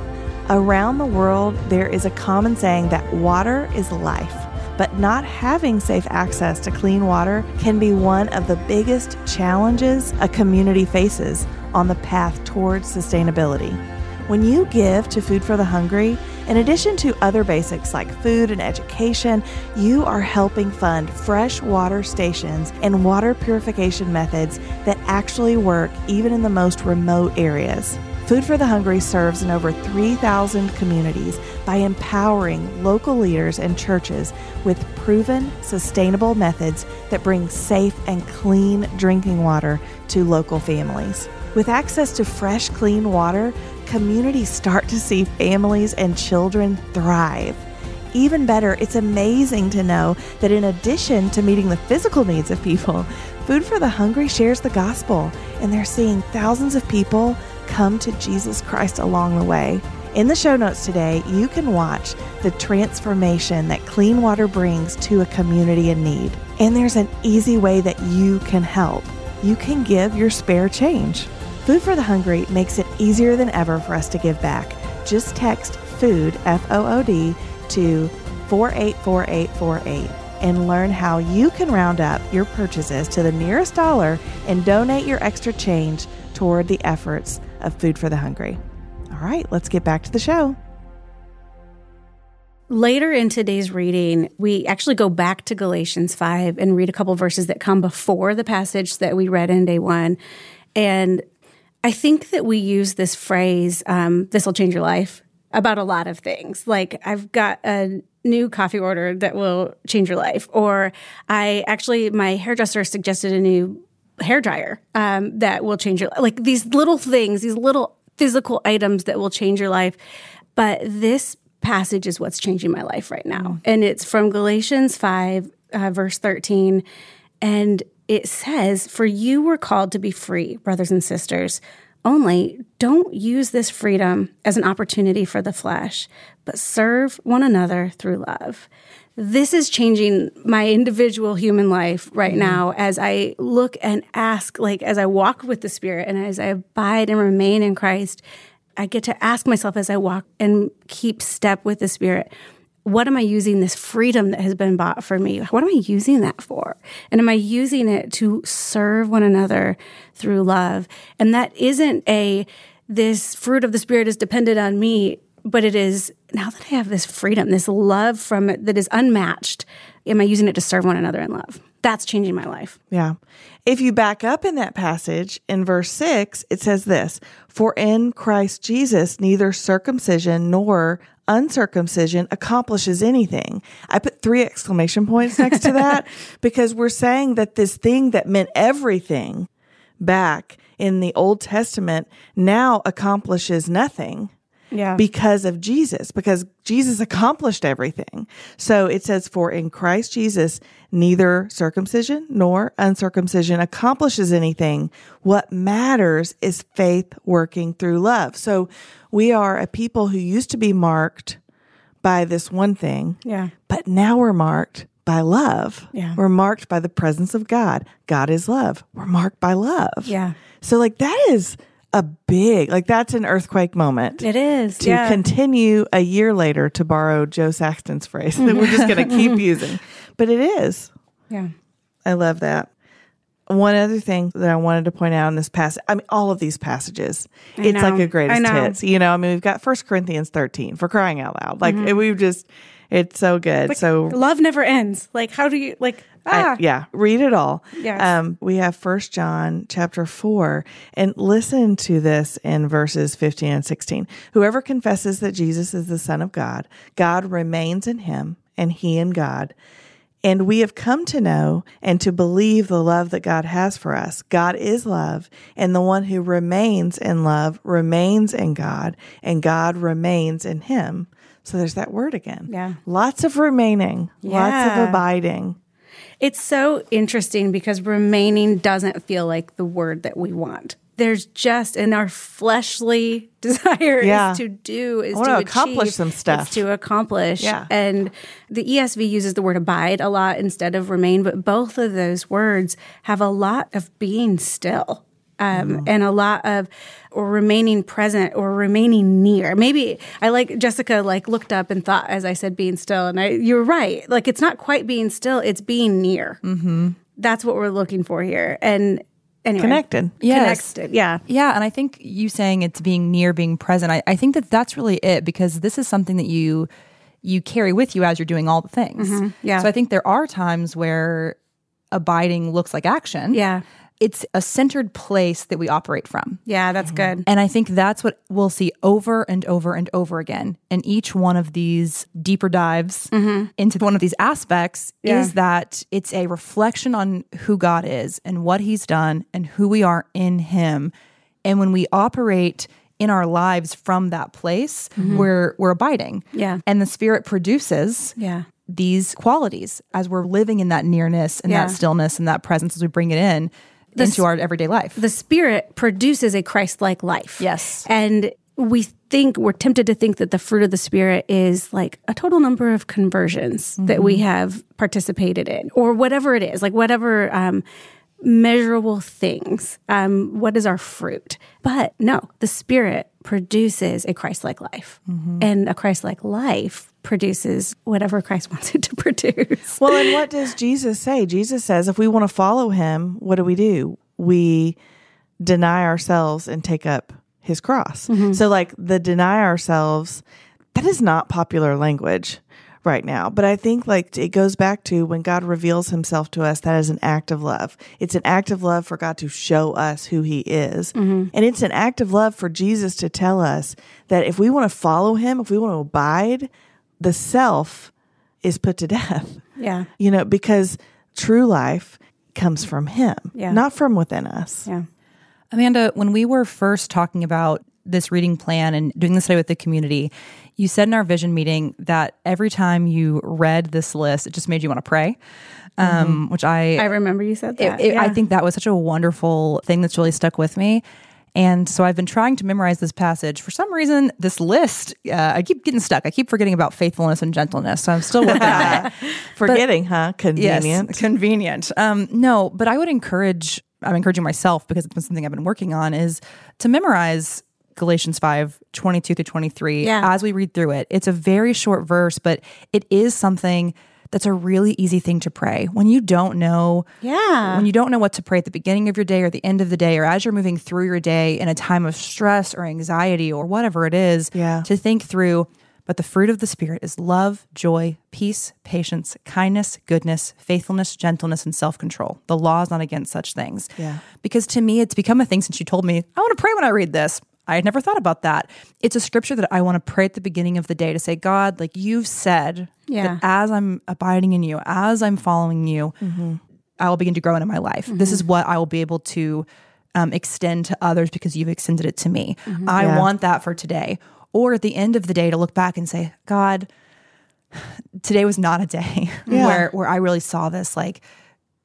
Around the world, there is a common saying that water is life but not having safe access to clean water can be one of the biggest challenges a community faces on the path towards sustainability. When you give to Food for the Hungry, in addition to other basics like food and education, you are helping fund fresh water stations and water purification methods that actually work even in the most remote areas. Food for the Hungry serves in over 3,000 communities by empowering local leaders and churches with proven, sustainable methods that bring safe and clean drinking water to local families. With access to fresh, clean water, communities start to see families and children thrive. Even better, it's amazing to know that in addition to meeting the physical needs of people, Food for the Hungry shares the gospel, and they're seeing thousands of people come to Jesus Christ along the way. In the show notes today, you can watch the transformation that clean water brings to a community in need. And there's an easy way that you can help. You can give your spare change. Food for the Hungry makes it easier than ever for us to give back. Just text FOOD, F O O D, to 484848 and learn how you can round up your purchases to the nearest dollar and donate your extra change toward the efforts of Food for the Hungry. All right, let's get back to the show. Later in today's reading, we actually go back to Galatians 5 and read a couple verses that come before the passage that we read in day one. And I think that we use this phrase, um, this will change your life, about a lot of things. Like, I've got a new coffee order that will change your life. Or I actually, my hairdresser suggested a new hair dryer um, that will change your like these little things, these little physical items that will change your life. But this passage is what's changing my life right now. Mm. And it's from Galatians 5, uh, verse 13. And it says, For you were called to be free, brothers and sisters. Only don't use this freedom as an opportunity for the flesh, but serve one another through love. This is changing my individual human life right mm now as I look and ask, like, as I walk with the Spirit and as I abide and remain in Christ I get to ask myself as I walk and keep step with the Spirit what am I using this freedom that has been bought for me? What am I using that for? And am I using it to serve one another through love? And that isn't a, this fruit of the Spirit is dependent on me, but it is now that I have this freedom, this love from it that is unmatched, am I using it to serve one another in love? That's changing my life. Yeah. If you back up in that passage in verse 6, it says this For in Christ Jesus, neither circumcision nor uncircumcision accomplishes anything. I put three exclamation points next to that because we're saying that this thing that meant everything back in the Old Testament now accomplishes nothing yeah. because of Jesus, because Jesus accomplished everything. So it says, For in Christ Jesus, neither circumcision nor uncircumcision accomplishes anything. What matters is faith working through love. So we are a people who used to be marked by this one thing. Yeah. But now we're marked by love. Yeah. We're marked by the presence of God. God is love. We're marked by love. Yeah. So like that is a big like that's an earthquake moment. It is to yeah. continue a year later to borrow Jo Saxton's phrase that we're just going to keep using, but it is. Yeah, I love that. One other thing that I wanted to point out in this passage, I mean, all of these passages, I it's know. like a greatest hits. You know, I mean, we've got First Corinthians 13 for crying out loud. Like, Mm-hmm. we've just, it's so good. so, love never ends. Like, how do you like? I- Ah, yeah, read it all. Yes. Um, we have First John chapter four, and listen to this in verses fifteen and sixteen. Whoever confesses that Jesus is the Son of God, God remains in him, and he in God. And we have come to know and to believe the love that God has for us. God is love, and the one who remains in love remains in God, and God remains in him. So there's that word again. Yeah. Lots of remaining, lots of abiding. It's so interesting because remaining doesn't feel like the word that we want. There's just in our fleshly desire Yeah. is to do is to accomplish achieve, some stuff. To accomplish. Yeah. And the ESV uses the word abide a lot instead of remain, but both of those words have a lot of being still. Um, Mm-hmm. and a lot of or remaining present or remaining near. Maybe I like Jessica like looked up and thought as I said being still, and I you're right. Like it's not quite being still; it's being near. Mm-hmm. That's what we're looking for here. And anyway, Connected. Yes. connected. Yeah, Yeah, and I think you saying it's being near, being present. I, I think that that's really it because this is something that you you carry with you as you're doing all the things. Yeah. So I think there are times where abiding looks like action. yeah, It's a centered place that we operate from. yeah. That's good. And I think that's what we'll see over and over and over again in each one of these deeper dives mm-hmm. into one of these aspects Yeah. is that it's a reflection on who God is and what he's done and who we are in him. And when we operate in our lives from that place, mm-hmm. we're we're abiding. Yeah. And the spirit produces Yeah. these qualities as we're living in that nearness and Yeah. that stillness and that presence as we bring it in into our everyday life. the spirit produces a christ-like life. Yes. and we think we're tempted to think that the fruit of the spirit is like a total number of conversions that we have participated in or whatever it is like whatever um, measurable things um, what is our fruit? But no the spirit produces a christ-like life. And a christ-like life produces whatever christ wants it to produce Well, and what does Jesus say? Jesus says if we want to follow him, what do we do? We deny ourselves and take up his cross. Mm-hmm. So, like the deny ourselves, that is not popular language right now. But I think like it goes back to when God reveals himself to us, that is an act of love. It's an act of love for God to show us who he is. Mm-hmm. And it's an act of love for Jesus to tell us that if we want to follow him, if we want to abide, the self is put to death yeah you know, because true life comes from Him, Yeah. not from within us. yeah Amanda, when we were first talking about this reading plan and doing the study with the community, you said in our vision meeting that every time you read this list, it just made you want to pray, um, which I, i remember you said that it- I yeah. think that was such a wonderful thing that's really stuck with me. And so I've been trying to memorize this passage. For some reason, this list, uh, I keep getting stuck. I keep forgetting about faithfulness and gentleness. So I'm still working on it. Forgetting, huh? Convenient. Yes, convenient. Um, no, but I would encourage, I'm encouraging myself because it's been something I've been working on, is to memorize Galatians 5, 22 through 23 Yeah. as we read through it. It's a very short verse, but it is something that's a really easy thing to pray. When you don't know, Yeah. when you don't know what to pray at the beginning of your day or the end of the day, or as you're moving through your day in a time of stress or anxiety or whatever it is, Yeah. to think through. But the fruit of the Spirit is love, joy, peace, patience, kindness, goodness, faithfulness, gentleness, and self control. The law is not against such things. Yeah. Because to me, it's become a thing since you told me, I want to pray when I read this. I had never thought about that. It's a scripture that I want to pray at the beginning of the day to say, God, like you've said, Yeah. that as I'm abiding in you, as I'm following you, mm-hmm. I will begin to grow into my life. This is mm-hmm. what I will be able to um, extend to others because you've extended it to me. Mm-hmm. I Yeah. want that for today. Or at the end of the day to look back and say, God, today was not a day Yeah. where where I really saw this like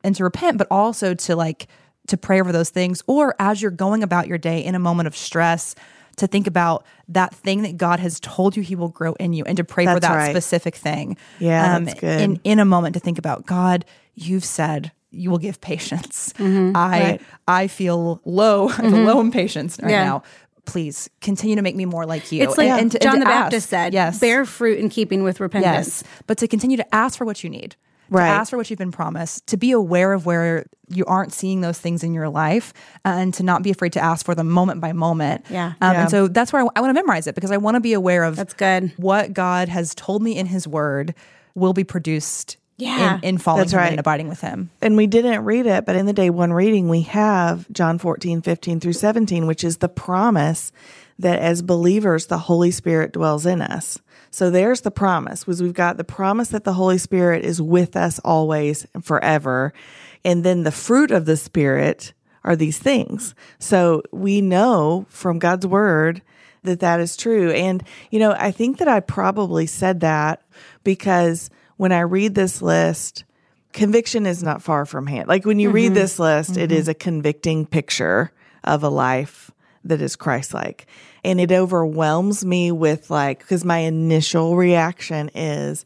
and to repent, but also to like to pray over those things. Or as you're going about your day in a moment of stress, to think about that thing that God has told you He will grow in you, and to pray for that right. specific thing. Um, Yeah, that's good. In in a moment to think about God, you've said you will give patience. I Mm-hmm. Right. Mm-hmm. I feel low. I feel low in patience right Yeah. now. Please continue to make me more like you. It's like And- and to- John to the Baptist said, Yes. bear fruit in keeping with repentance. Yes. But to continue to ask for what you need. Right. To ask for what you've been promised, to be aware of where you aren't seeing those things in your life, uh, and to not be afraid to ask for them moment by moment. Yeah. Um, Yeah. And so that's where I, want to memorize it because I want to be aware of That's good. what God has told me in His Word will be produced Yeah. in, in following That's right. and abiding with Him. And we didn't read it, but in the day one reading, we have John 14, 15 through 17, which is the promise that as believers, the Holy Spirit dwells in us. So there's the promise was we've got the promise that the Holy Spirit is with us always and forever. And then the fruit of the Spirit are these things. So we know from God's word that that is true. And, you know, I think that I probably said that because when I read this list, conviction is not far from hand. Like when you read mm-hmm. this list, it mm-hmm. is a convicting picture of a life that is Christ like. And it overwhelms me with like, because my initial reaction is,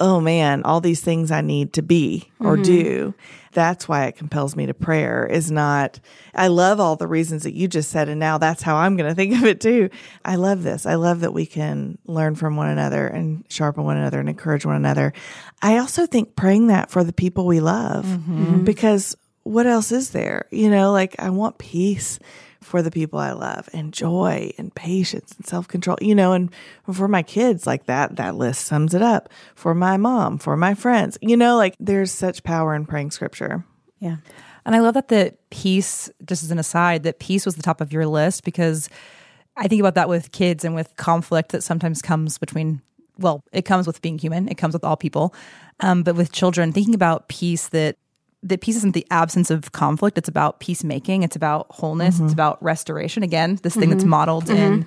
oh man, all these things I need to be or mm-hmm. do. That's why it compels me to prayer is not, I love all the reasons that you just said. And now that's how I'm going to think of it too. I love this. I love that we can learn from one another and sharpen one another and encourage one another. I also think praying that for the people we love mm-hmm. because what else is there? You know, like I want peace for the people I love and joy and patience and self control, you know, and for my kids, like that, that list sums it up. For my mom, for my friends, you know, like there's such power in praying scripture. Yeah. And I love that the peace, just as an aside, that peace was the top of your list because I think about that with kids and with conflict that sometimes comes between, well, it comes with being human, it comes with all people. Um, but with children, thinking about peace that that peace isn't the absence of conflict. It's about peacemaking. It's about wholeness. Mm-hmm. It's about restoration. Again, this thing that's modeled in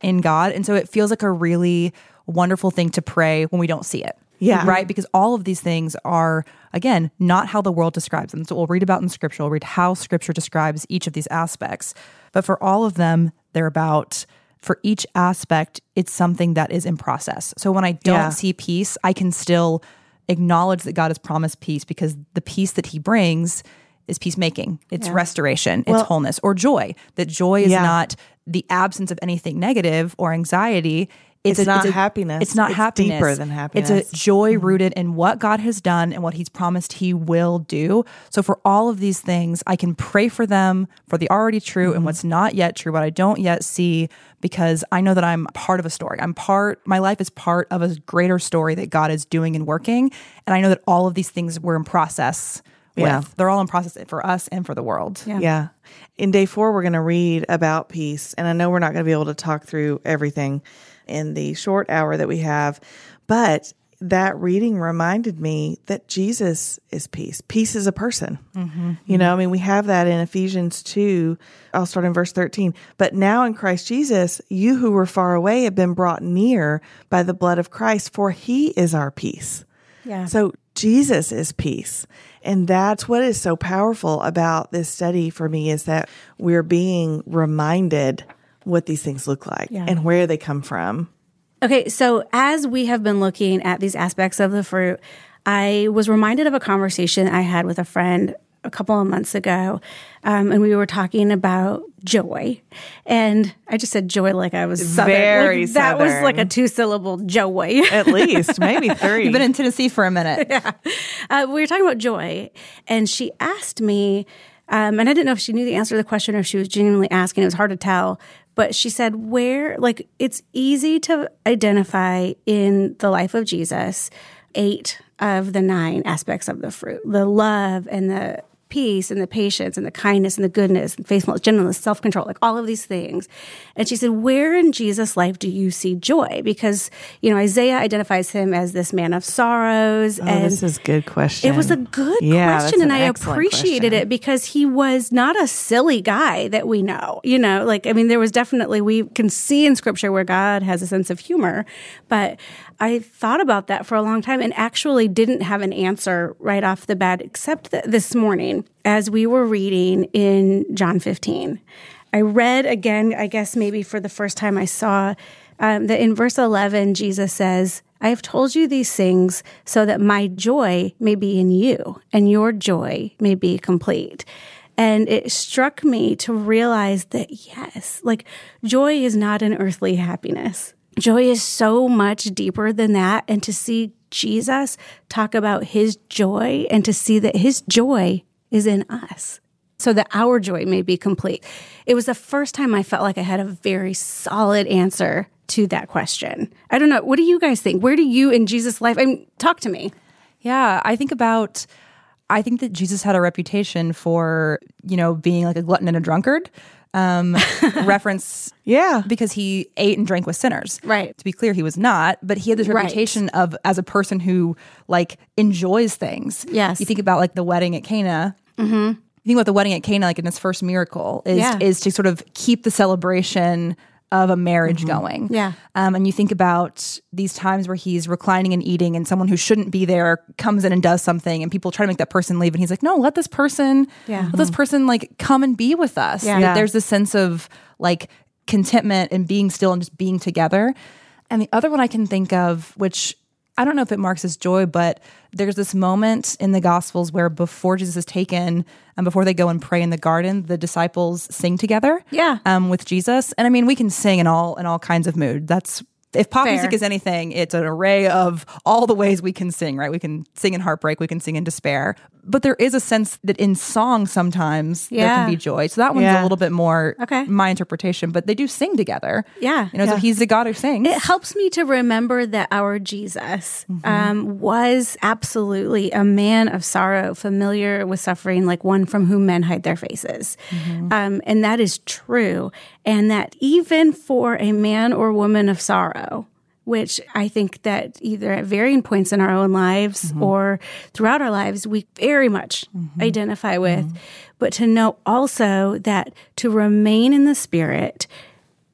in God. And so it feels like a really wonderful thing to pray when we don't see it. Yeah. Right? Because all of these things are, again, not how the world describes them. So we'll read about in scripture, we'll read how scripture describes each of these aspects. But for all of them, they're about for each aspect, it's something that is in process. So when I don't Yeah. see peace, I can still acknowledge that God has promised peace because the peace that he brings is peacemaking. It's restoration, it's wholeness or joy. That joy is Yeah. not the absence of anything negative or anxiety. It's not happiness. It's not It's happiness. deeper than It's happiness. Mm-hmm. a joy rooted in what God has done and what He's promised He will do. So, for all of these things, I can pray for them, for the already true Mm-hmm. and what's not yet true, what I don't yet see, because I know that I'm part of a story. I'm part, my life is part of a greater story that God is doing and working. And I know that all of these things were in process with. Yeah. They're all in process for us and for the world. Yeah. Yeah. In day four, we're going to read about peace. And I know we're not going to be able to talk through everything in the short hour that we have, but that reading reminded me that Jesus is peace. Peace is a person. Mm-hmm. You know, I mean, we have that in Ephesians 2. I'll start in verse 13. But now in Christ Jesus, you who were far away have been brought near by the blood of Christ, for he is our peace. Yeah. So Jesus is peace. And that's what is so powerful about this study for me is that we're being reminded what these things look like Yeah. and where they come from. Okay, so as we have been looking at these aspects of the fruit, I was reminded of a conversation I had with a friend a couple of months ago, um, and we were talking about joy. And I just said joy like I was southern. Very Like, that was like a two syllable joy. At least, maybe three. You've been in Tennessee for a minute. uh, we were talking about joy, and she asked me, um, and I didn't know if she knew the answer to the question or if she was genuinely asking. It was hard to tell. But she said, where, like, it's easy to identify in the life of Jesus eight of the nine aspects of the fruit the love and the peace and the patience and the kindness and the goodness and faithfulness, gentleness, self control, like all of these things. And she said, Where in Jesus' life do you see joy? Because, you know, Isaiah identifies him as this man of sorrows. oh, and this is a good question. it was a good Yeah, question, and I appreciated question. it because he was not a silly guy that we know. You know, like I mean, there was definitely we can see in Scripture where God has a sense of humor, but I thought about that for a long time and actually didn't have an answer right off the bat, except that this morning as we were reading in John 15. I read again, I guess maybe for the first time I saw um, that in verse 11, Jesus says, I have told you these things so that my joy may be in you and your joy may be complete. And it struck me to realize that yes, like joy is not an earthly happiness. Joy is so much deeper than that. And to see Jesus talk about his joy and to see that his joy is in us so that our joy may be complete. It was the first time I felt like I had a very solid answer to that question. I don't know. What do you guys think? Where do you in Jesus' life? I mean, talk to me. Yeah, I think about I think that Jesus had a reputation for, you know, being like a glutton and a drunkard. Um reference Yeah. because he ate and drank with sinners. Right. To be clear, he was not, but he had this Right. reputation of as a person who like enjoys things. Yes. You think about like the wedding at Cana. Mm-hmm. You think about the wedding at Cana, like in his first miracle, is Yeah. is to sort of keep the celebration of a marriage going. Mm-hmm. Yeah. Um, and you think about these times where he's reclining and eating, and someone who shouldn't be there comes in and does something, and people try to make that person leave, and he's like, "No, let this person, Yeah. let this person like come and be with us." Yeah. Yeah. There's this sense of like contentment and being still and just being together. And the other one I can think of, which I don't know if it marks as joy, but there's this moment in the Gospels where before Jesus is taken and before they go and pray in the garden, the disciples sing together, Yeah. um, with Jesus. And I mean, we can sing in all in all kinds of mood. That's if pop Fair. music is anything, it's an array of all the ways we can sing. Right? We can sing in heartbreak, we can sing in despair, but there is a sense that in song sometimes there can be joy. So that one's Yeah. a little bit more Okay. my interpretation, but they do sing together. Yeah. You know, so he's the God who sings. It helps me to remember that our Jesus Mm-hmm. um, was absolutely a man of sorrow, familiar with suffering, like one from whom men hide their faces. Mm-hmm. Um, and that is true. And that even for a man or woman of sorrow, which I think that either at varying points in our own lives mm-hmm. or throughout our lives, we very much mm-hmm. identify mm-hmm. with. But to know also that to remain in the Spirit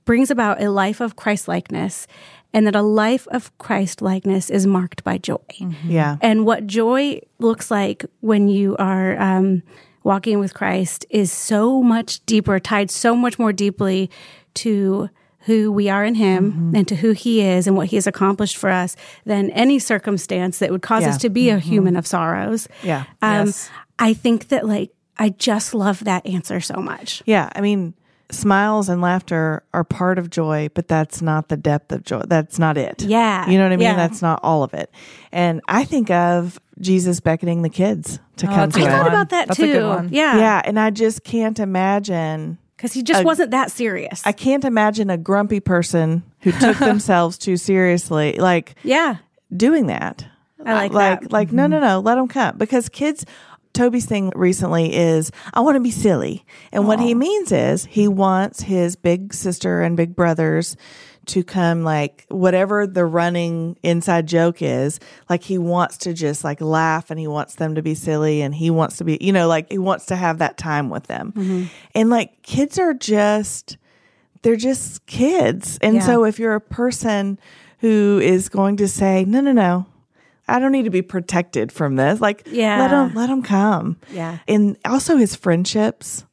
brings about a life of Christ likeness, and that a life of Christ likeness is marked by joy. Yeah. And what joy looks like when you are um, walking with Christ is so much deeper, tied so much more deeply to who we are in Him Mm-hmm. and to who He is and what He has accomplished for us than any circumstance that would cause Yeah. Mm-hmm. us to be a human of sorrows. Yeah. Um, Yes. I think that, like, I just love that answer so much. Yeah. I mean, smiles and laughter are part of joy, but that's not the depth of joy. That's not it. Yeah. You know what I mean? Yeah. That's not all of it. And I think of Jesus beckoning the kids to oh, come that's to a I good thought one. about that That's a too. good one. Yeah. Yeah. And I just can't imagine. Because He just wasn't that serious. I can't imagine a grumpy person who took themselves too seriously, like yeah. doing that. I like like, that. like, no, no, mm-hmm. no, let them come because kids. Toby's thing recently is I want to be silly, and what he means is he wants his big sister and big brothers to come like whatever the running inside joke is like he wants to just like laugh and he wants them to be silly and he wants to be you know like he wants to have that time with them Mm-hmm. and like kids are just they're just kids. And Yeah. so if you're a person who is going to say, no, no, no, I don't need to be protected from this. Like, Yeah. let them, let them come. Yeah. And also his friendships,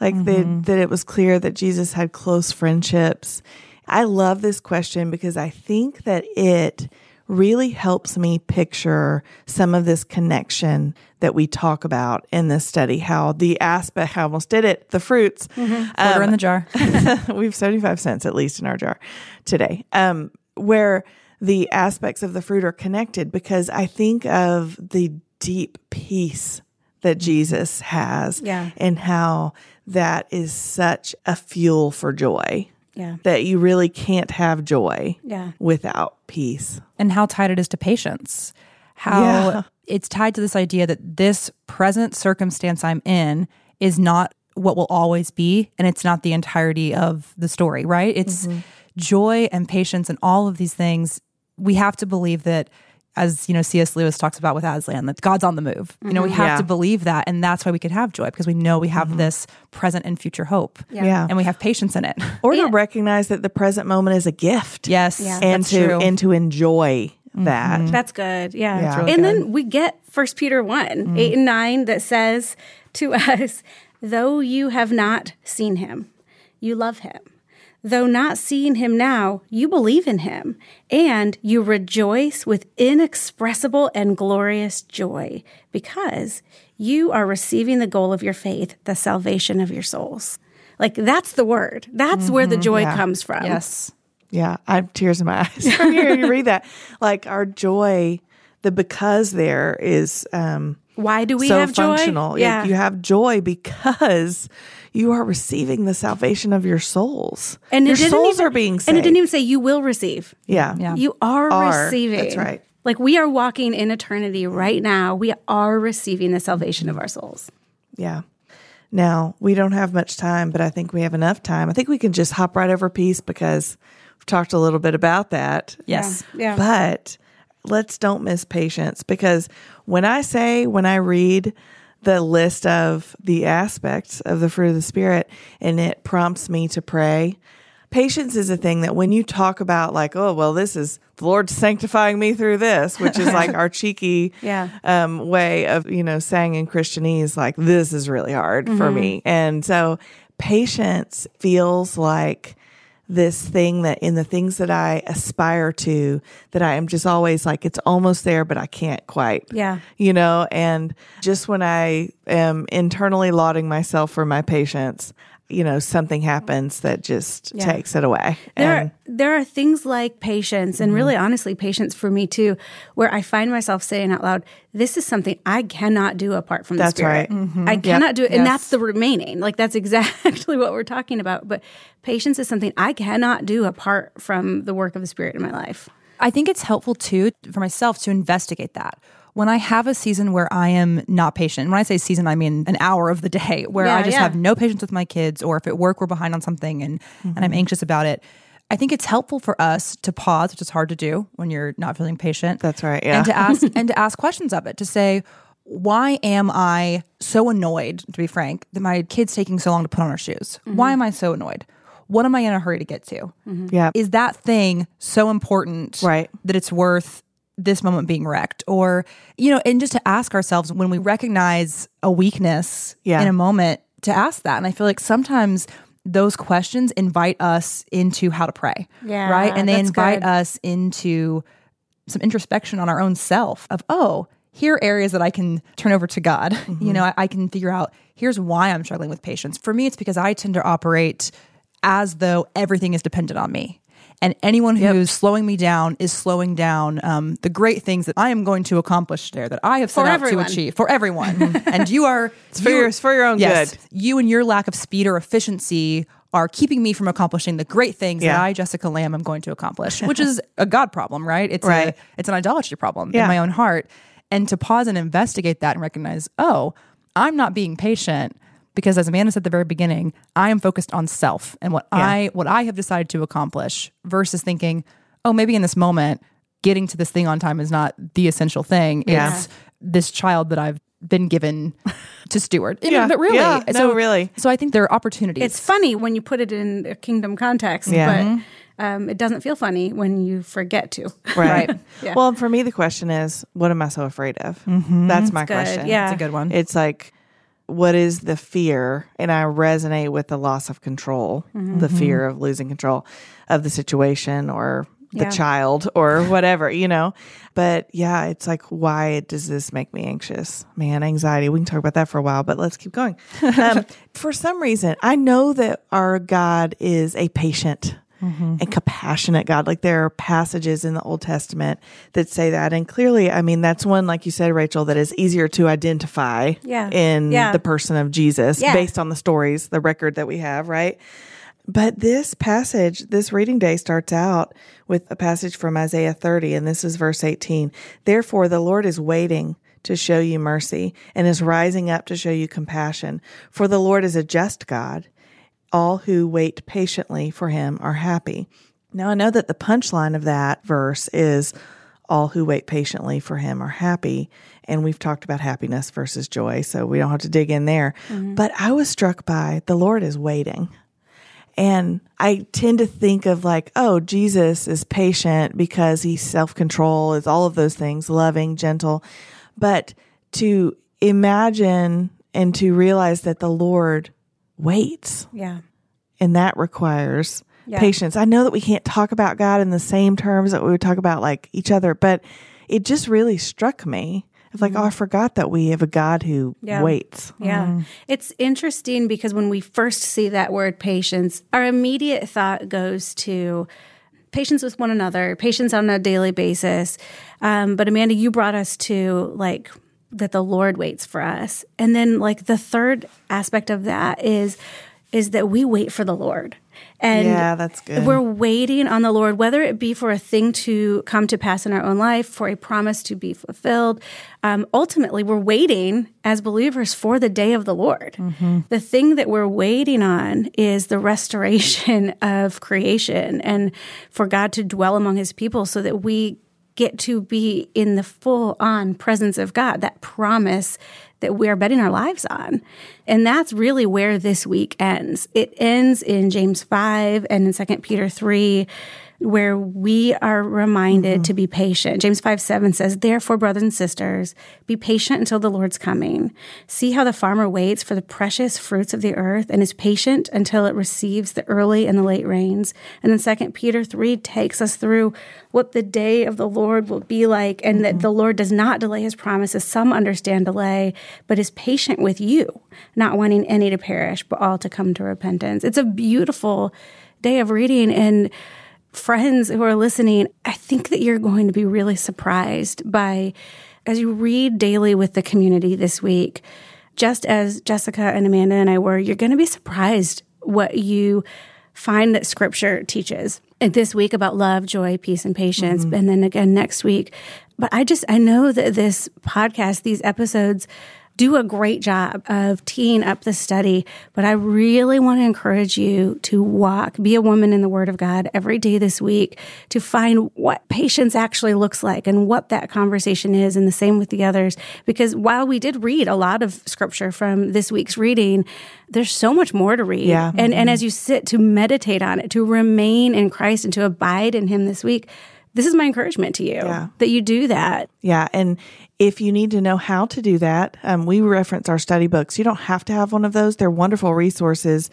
like that, mm-hmm. that it was clear that Jesus had close friendships. I love this question because I think that it really helps me picture some of this connection that we talk about in this study, how the aspect, I almost did it, the fruits. Mm-hmm. Um, Quarter in the jar. we have 75 cents at least in our jar today um, where the aspects of the fruit are connected because i think of the deep peace that mm-hmm. jesus has Yeah. and how that is such a fuel for joy Yeah. that you really can't have joy Yeah. without peace and how tied it is to patience. How Yeah. it's tied to this idea that this present circumstance I'm in is not what will always be, and it's not the entirety of the story, right? It's mm-hmm. joy and patience and all of these things. We have to believe that, as you know, C.S. Lewis talks about with Aslan, that God's on the move. You know, we have Yeah. to believe that, and that's why we can have joy because we know we have mm-hmm. this present and future hope, Yeah. and we have patience in it. or to recognize that the present moment is a gift yes, Yeah. and that's to true. and to enjoy mm-hmm. that That's good. Yeah. Yeah. really and good. then we get First Peter 1, 8 mm. and 9 that says to us, though you have not seen him, you love him. Though not seeing him now, you believe in him, and you rejoice with inexpressible and glorious joy because you are receiving the goal of your faith, the salvation of your souls. Like that's the word. That's where the joy Yeah. comes from. yes. Yeah, I have tears in my eyes from hearing you read that. Like our joy, the because there is um Why do we so have joy? functional. Yeah. You have joy because you are receiving the salvation of your souls. And your it souls even, are being saved. And it didn't even say you will receive. yeah. Yeah. You are, Are. receiving. That's right. Like we are walking in eternity right now. We are receiving the salvation of our souls. Yeah. Now, we don't have much time, but I think we have enough time. I think we can just hop right over peace because we've talked a little bit about that. Yes. Yeah. But let's don't miss patience because when I say, when I read the list of the aspects of the fruit of the Spirit and it prompts me to pray, patience is a thing that when you talk about, like, oh, well, this is the Lord sanctifying me through this, which is like our cheeky Yeah. um, way of, you know, saying in Christianese, like, this is really hard for me. And so patience feels like this thing that in the things that I aspire to, that I am just always like, it's almost there, but I can't quite. Yeah. You know, and just when I am internally lauding myself for my patience, you know, something happens that just Yeah. takes it away. There And- are, there are things like patience and mm-hmm. really honestly patience for me too, where I find myself saying out loud, this is something I cannot do apart from the That's spirit. right. Mm-hmm. I cannot do it. And Yes. that's the remaining. Like that's exactly what we're talking about. But patience is something I cannot do apart from the work of the spirit in my life. I think it's helpful too for myself to investigate that. When I have a season where I am not patient, when I say season, I mean an hour of the day where Yeah, I just yeah. have no patience with my kids, or if at work we're behind on something and, and I'm mm-hmm. anxious about it, I think it's helpful for us to pause, which is hard to do when you're not feeling patient. That's right, yeah. And to ask and to ask questions of it, to say, why am I so annoyed, to be frank, that my kid's taking so long to put on her shoes? Why mm-hmm. am I so annoyed? What am I in a hurry to get to? Yeah. Is that thing so important Right. that it's worth this moment being wrecked? Or, you know, and just to ask ourselves when we recognize a weakness Yeah. in a moment to ask that. And I feel like sometimes those questions invite us into how to pray. Yeah, Right. And they invite good. us into some introspection on our own self of, oh, here are areas that I can turn over to God. Mm-hmm. You know, I, I can figure out here's why I'm struggling with patience. For me, it's because I tend to operate as though everything is dependent on me. And anyone who's slowing me down is slowing down um, the great things that I am going to accomplish there that I have set For out everyone. to achieve for everyone. and you are it's for your- it's for your own good. You and your lack of speed or efficiency are keeping me from accomplishing the great things that I, Jessica Lamb, am going to accomplish, which is a God problem, right? It's Right. a it's an idolatry problem Yeah. in my own heart. And to pause and investigate that and recognize, oh, I'm not being patient because as Amanda said at the very beginning, I am focused on self and what I what I have decided to accomplish versus thinking, oh, maybe in this moment, getting to this thing on time is not the essential thing. Yeah. It's this child that I've been given to steward. You know, Yeah. but really, Yeah. No, really. So I think there are opportunities. It's funny when you put it in a kingdom context, Yeah. but um, it doesn't feel funny when you forget to. Right. Yeah. Well, for me, the question is, what am I so afraid of? That's my Good. question. Yeah. It's a good one. It's like, what is the fear? And I resonate with the loss of control, the fear of losing control of the situation or the Yeah. child or whatever, you know? But yeah, it's like, why does this make me anxious? Man, anxiety. We can talk about that for a while, but let's keep going. Um, for some reason, I know that our God is a patient Mm-hmm. and compassionate God. Like there are passages in the Old Testament that say that. And clearly, I mean, that's one, like you said, Raechel, that is easier to identify Yeah. in Yeah. the person of Jesus Yeah. based on the stories, the record that we have, right? But this passage, this reading day starts out with a passage from Isaiah 30, and this is verse 18. Therefore, the Lord is waiting to show you mercy and is rising up to show you compassion. For the Lord is a just God. All who wait patiently for him are happy. Now, I know that the punchline of that verse is all who wait patiently for him are happy. And we've talked about happiness versus joy, so we don't have to dig in there. Mm-hmm. But I was struck by the Lord is waiting. And I tend to think of like, oh, Jesus is patient because he's self control, is all of those things, loving, gentle. But to imagine and to realize that the Lord waits Yeah. and that requires Yeah. patience. I know that we can't talk about God in the same terms that we would talk about like each other, but it just really struck me. It's like, oh, I forgot that we have a God who Yeah. waits. Yeah. It's interesting because when we first see that word patience, our immediate thought goes to patience with one another, patience on a daily basis. Um, but Amanda, you brought us to like that the Lord waits for us. And then like the third aspect of that is is that we wait for the Lord. And Yeah, that's good. We're waiting on the Lord, whether it be for a thing to come to pass in our own life, for a promise to be fulfilled. Um, ultimately, we're waiting as believers for the day of the Lord. The thing that we're waiting on is the restoration of creation and for God to dwell among his people so that we get to be in the full on presence of God, that promise that we are betting our lives on. And that's really where this week ends. It ends in James 5 and in 2 Peter 3 where we are reminded mm-hmm. to be patient. James 5 7 says, Therefore, brothers and sisters, be patient until the Lord's coming. See how the farmer waits for the precious fruits of the earth and is patient until it receives the early and the late rains. And then 2 Peter 3 takes us through what the day of the Lord will be like and that mm-hmm. the Lord does not delay his promises. Some understand delay, but is patient with you, not wanting any to perish, but all to come to repentance. It's a beautiful day of reading and friends who are listening, I think that you're going to be really surprised by as you read daily with the community this week, just as Jessica and Amanda and I were, you're going to be surprised what you find that scripture teaches. This week about love, joy, peace, and patience, mm-hmm. and then again next week. But I just, I know that this podcast, these episodes, do a great job of teeing up the study, but I really want to encourage you to walk, be a woman in the Word of God every day this week to find what patience actually looks like and what that conversation is, and the same with the others. Because while we did read a lot of scripture from this week's reading, there's so much more to read. Yeah. And, and mm-hmm. as you sit to meditate on it, to remain in Christ and to abide in Him this week, this is my encouragement to you Yeah. that you do that. Yeah. And if you need to know how to do that, um, we reference our study books. You don't have to have one of those. They're wonderful resources.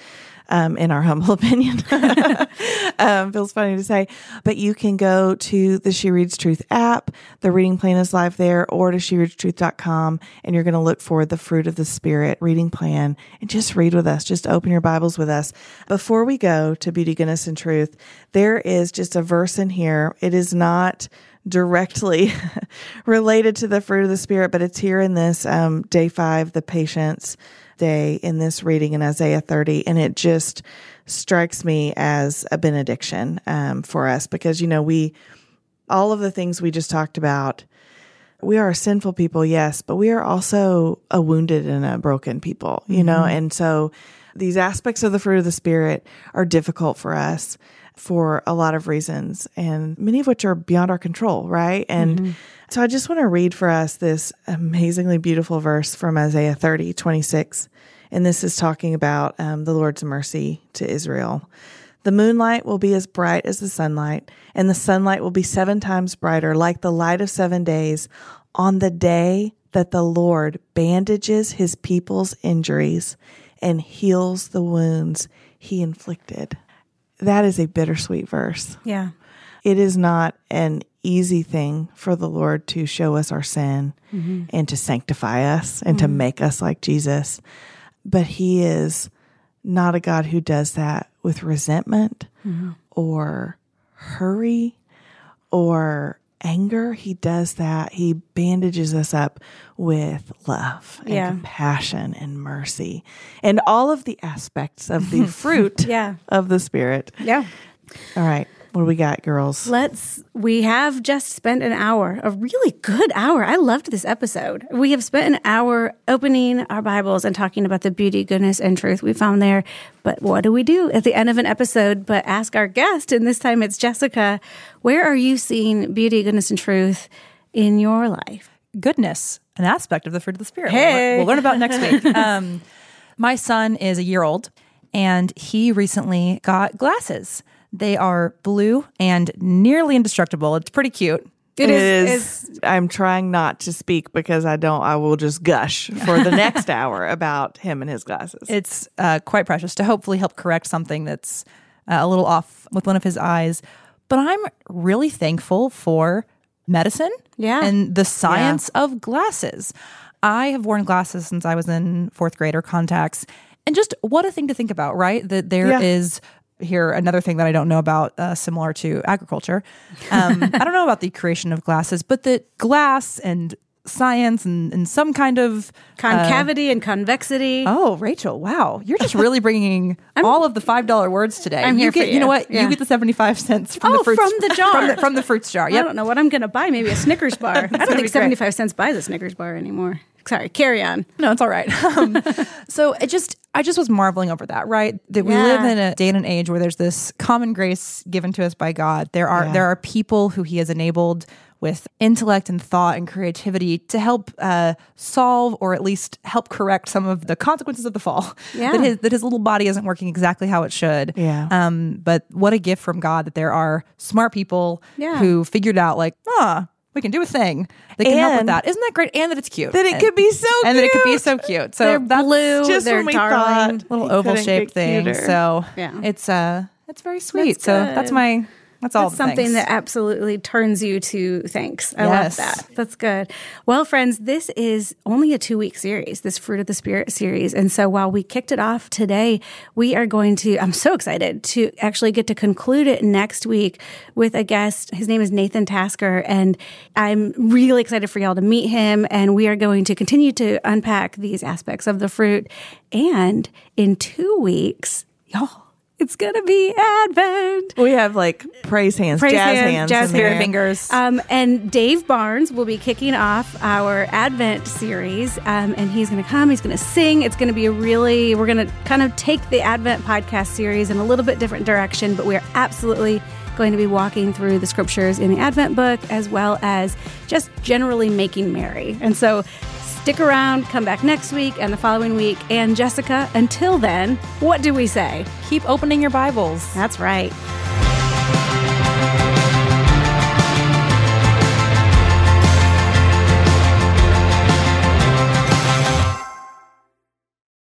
Um, in our humble opinion, um, feels funny to say, but you can go to the She Reads Truth app. The reading plan is live there, or to shereadstruth.com, and you're going to look for the Fruit of the Spirit reading plan and just read with us. Just open your Bibles with us. Before we go to Beauty, Goodness, and Truth, there is just a verse in here. It is not directly related to the fruit of the spirit, but it's here in this um, day five, the patience day in this reading in Isaiah 30. And it just strikes me as a benediction um, for us because, you know, we, all of the things we just talked about, we are sinful people, yes, but we are also a wounded and a broken people, you know? And so these aspects of the fruit of the spirit are difficult for us for a lot of reasons, and many of which are beyond our control, right? And so I just want to read for us this amazingly beautiful verse from Isaiah 30, 26. And this is talking about um, the Lord's mercy to Israel. The moonlight will be as bright as the sunlight, and the sunlight will be seven times brighter, like the light of seven days, on the day that the Lord bandages his people's injuries and heals the wounds he inflicted. That is a bittersweet verse. Yeah. It is not an easy thing for the Lord to show us our sin mm-hmm. and to sanctify us and to mm-hmm. make us like Jesus. But He is not a God who does that with resentment mm-hmm. or hurry or anger. He does that. He bandages us up with love and Yeah. compassion and mercy and all of the aspects of the fruit Yeah. of the Spirit. Yeah. All right. What do we got, girls? Let's, we have just spent an hour, a really good hour. I loved this episode. We have spent an hour opening our Bibles and talking about the beauty, goodness, and truth we found there. But what do we do at the end of an episode but ask our guest? And this time it's Jessica. Where are you seeing beauty, goodness, and truth in your life? goodness, an aspect of the fruit of the spirit. Hey. We'll, learn, we'll learn about next week. Um, my son is a year old, and he recently got glasses. They are blue and nearly indestructible. It's pretty cute. It is. I'm trying not to speak because I don't. I will just gush for the next hour about him and his glasses. It's uh, quite precious to hopefully help correct something that's uh, a little off with one of his eyes. But I'm really thankful for medicine Yeah. and the science of glasses. I have worn glasses since I was in fourth grade or contacts. And just what a thing to think about, right? That there is Yeah. Here another thing that I don't know about, uh, similar to agriculture. Um, I don't know about the creation of glasses, but that glass and science and, and some kind of Concavity and convexity. Oh, Raechel! Wow, you're just really bringing all of the five dollar words today. I'm you here for get, You you. know what? Yeah. You get the seventy five cents from Oh, the fruits, from the jar. from the, from the fruits jar. I don't know what I'm going to buy. Maybe a Snickers bar. I don't think 75 cents buys a Snickers bar anymore. Sorry, carry on. No, it's all right. Um, so it just, I just was marveling over that. Right, that we Yeah. live in a day and an age where there's this common grace given to us by God. There are Yeah. there are people who He has enabled with intellect and thought and creativity to help uh, solve or at least help correct some of the consequences of the fall. Yeah. That his that his little body isn't working exactly how it should. Yeah. Um, but what a gift from God that there are smart people Yeah. who figured out like, ah, we can do a thing that can help with that. Isn't that great? And that it's cute. that it And- could be so cute. and that it could be so cute. So They're that's blue. just they're when we darling. thought little oval shaped thing. So Yeah. it's uh it's very sweet. That's so good. that's my that's all That's something things. that absolutely turns you to thanks. I Yes. love that. That's good. Well, friends, this is only a two week series, this Fruit of the Spirit series. And so while we kicked it off today, we are going to, I'm so excited to actually get to conclude it next week with a guest. His name is Nathan Tasker. And I'm really excited for y'all to meet him. And we are going to continue to unpack these aspects of the fruit. And in two weeks, y'all, It's going to be Advent. We have like praise hands, Praise jazz hands, hands, jazz in there. hand fingers. Um, and Dave Barnes will be kicking off our Advent series. Um, and he's going to come, he's going to sing. It's going to be a really, we're going to kind of take the Advent podcast series in a little bit different direction, but we are absolutely going to be walking through the scriptures in the Advent book as well as just generally making merry. And so stick around, come back next week and the following week. And Jessica, until then, what do we say? Keep opening your Bibles. That's right.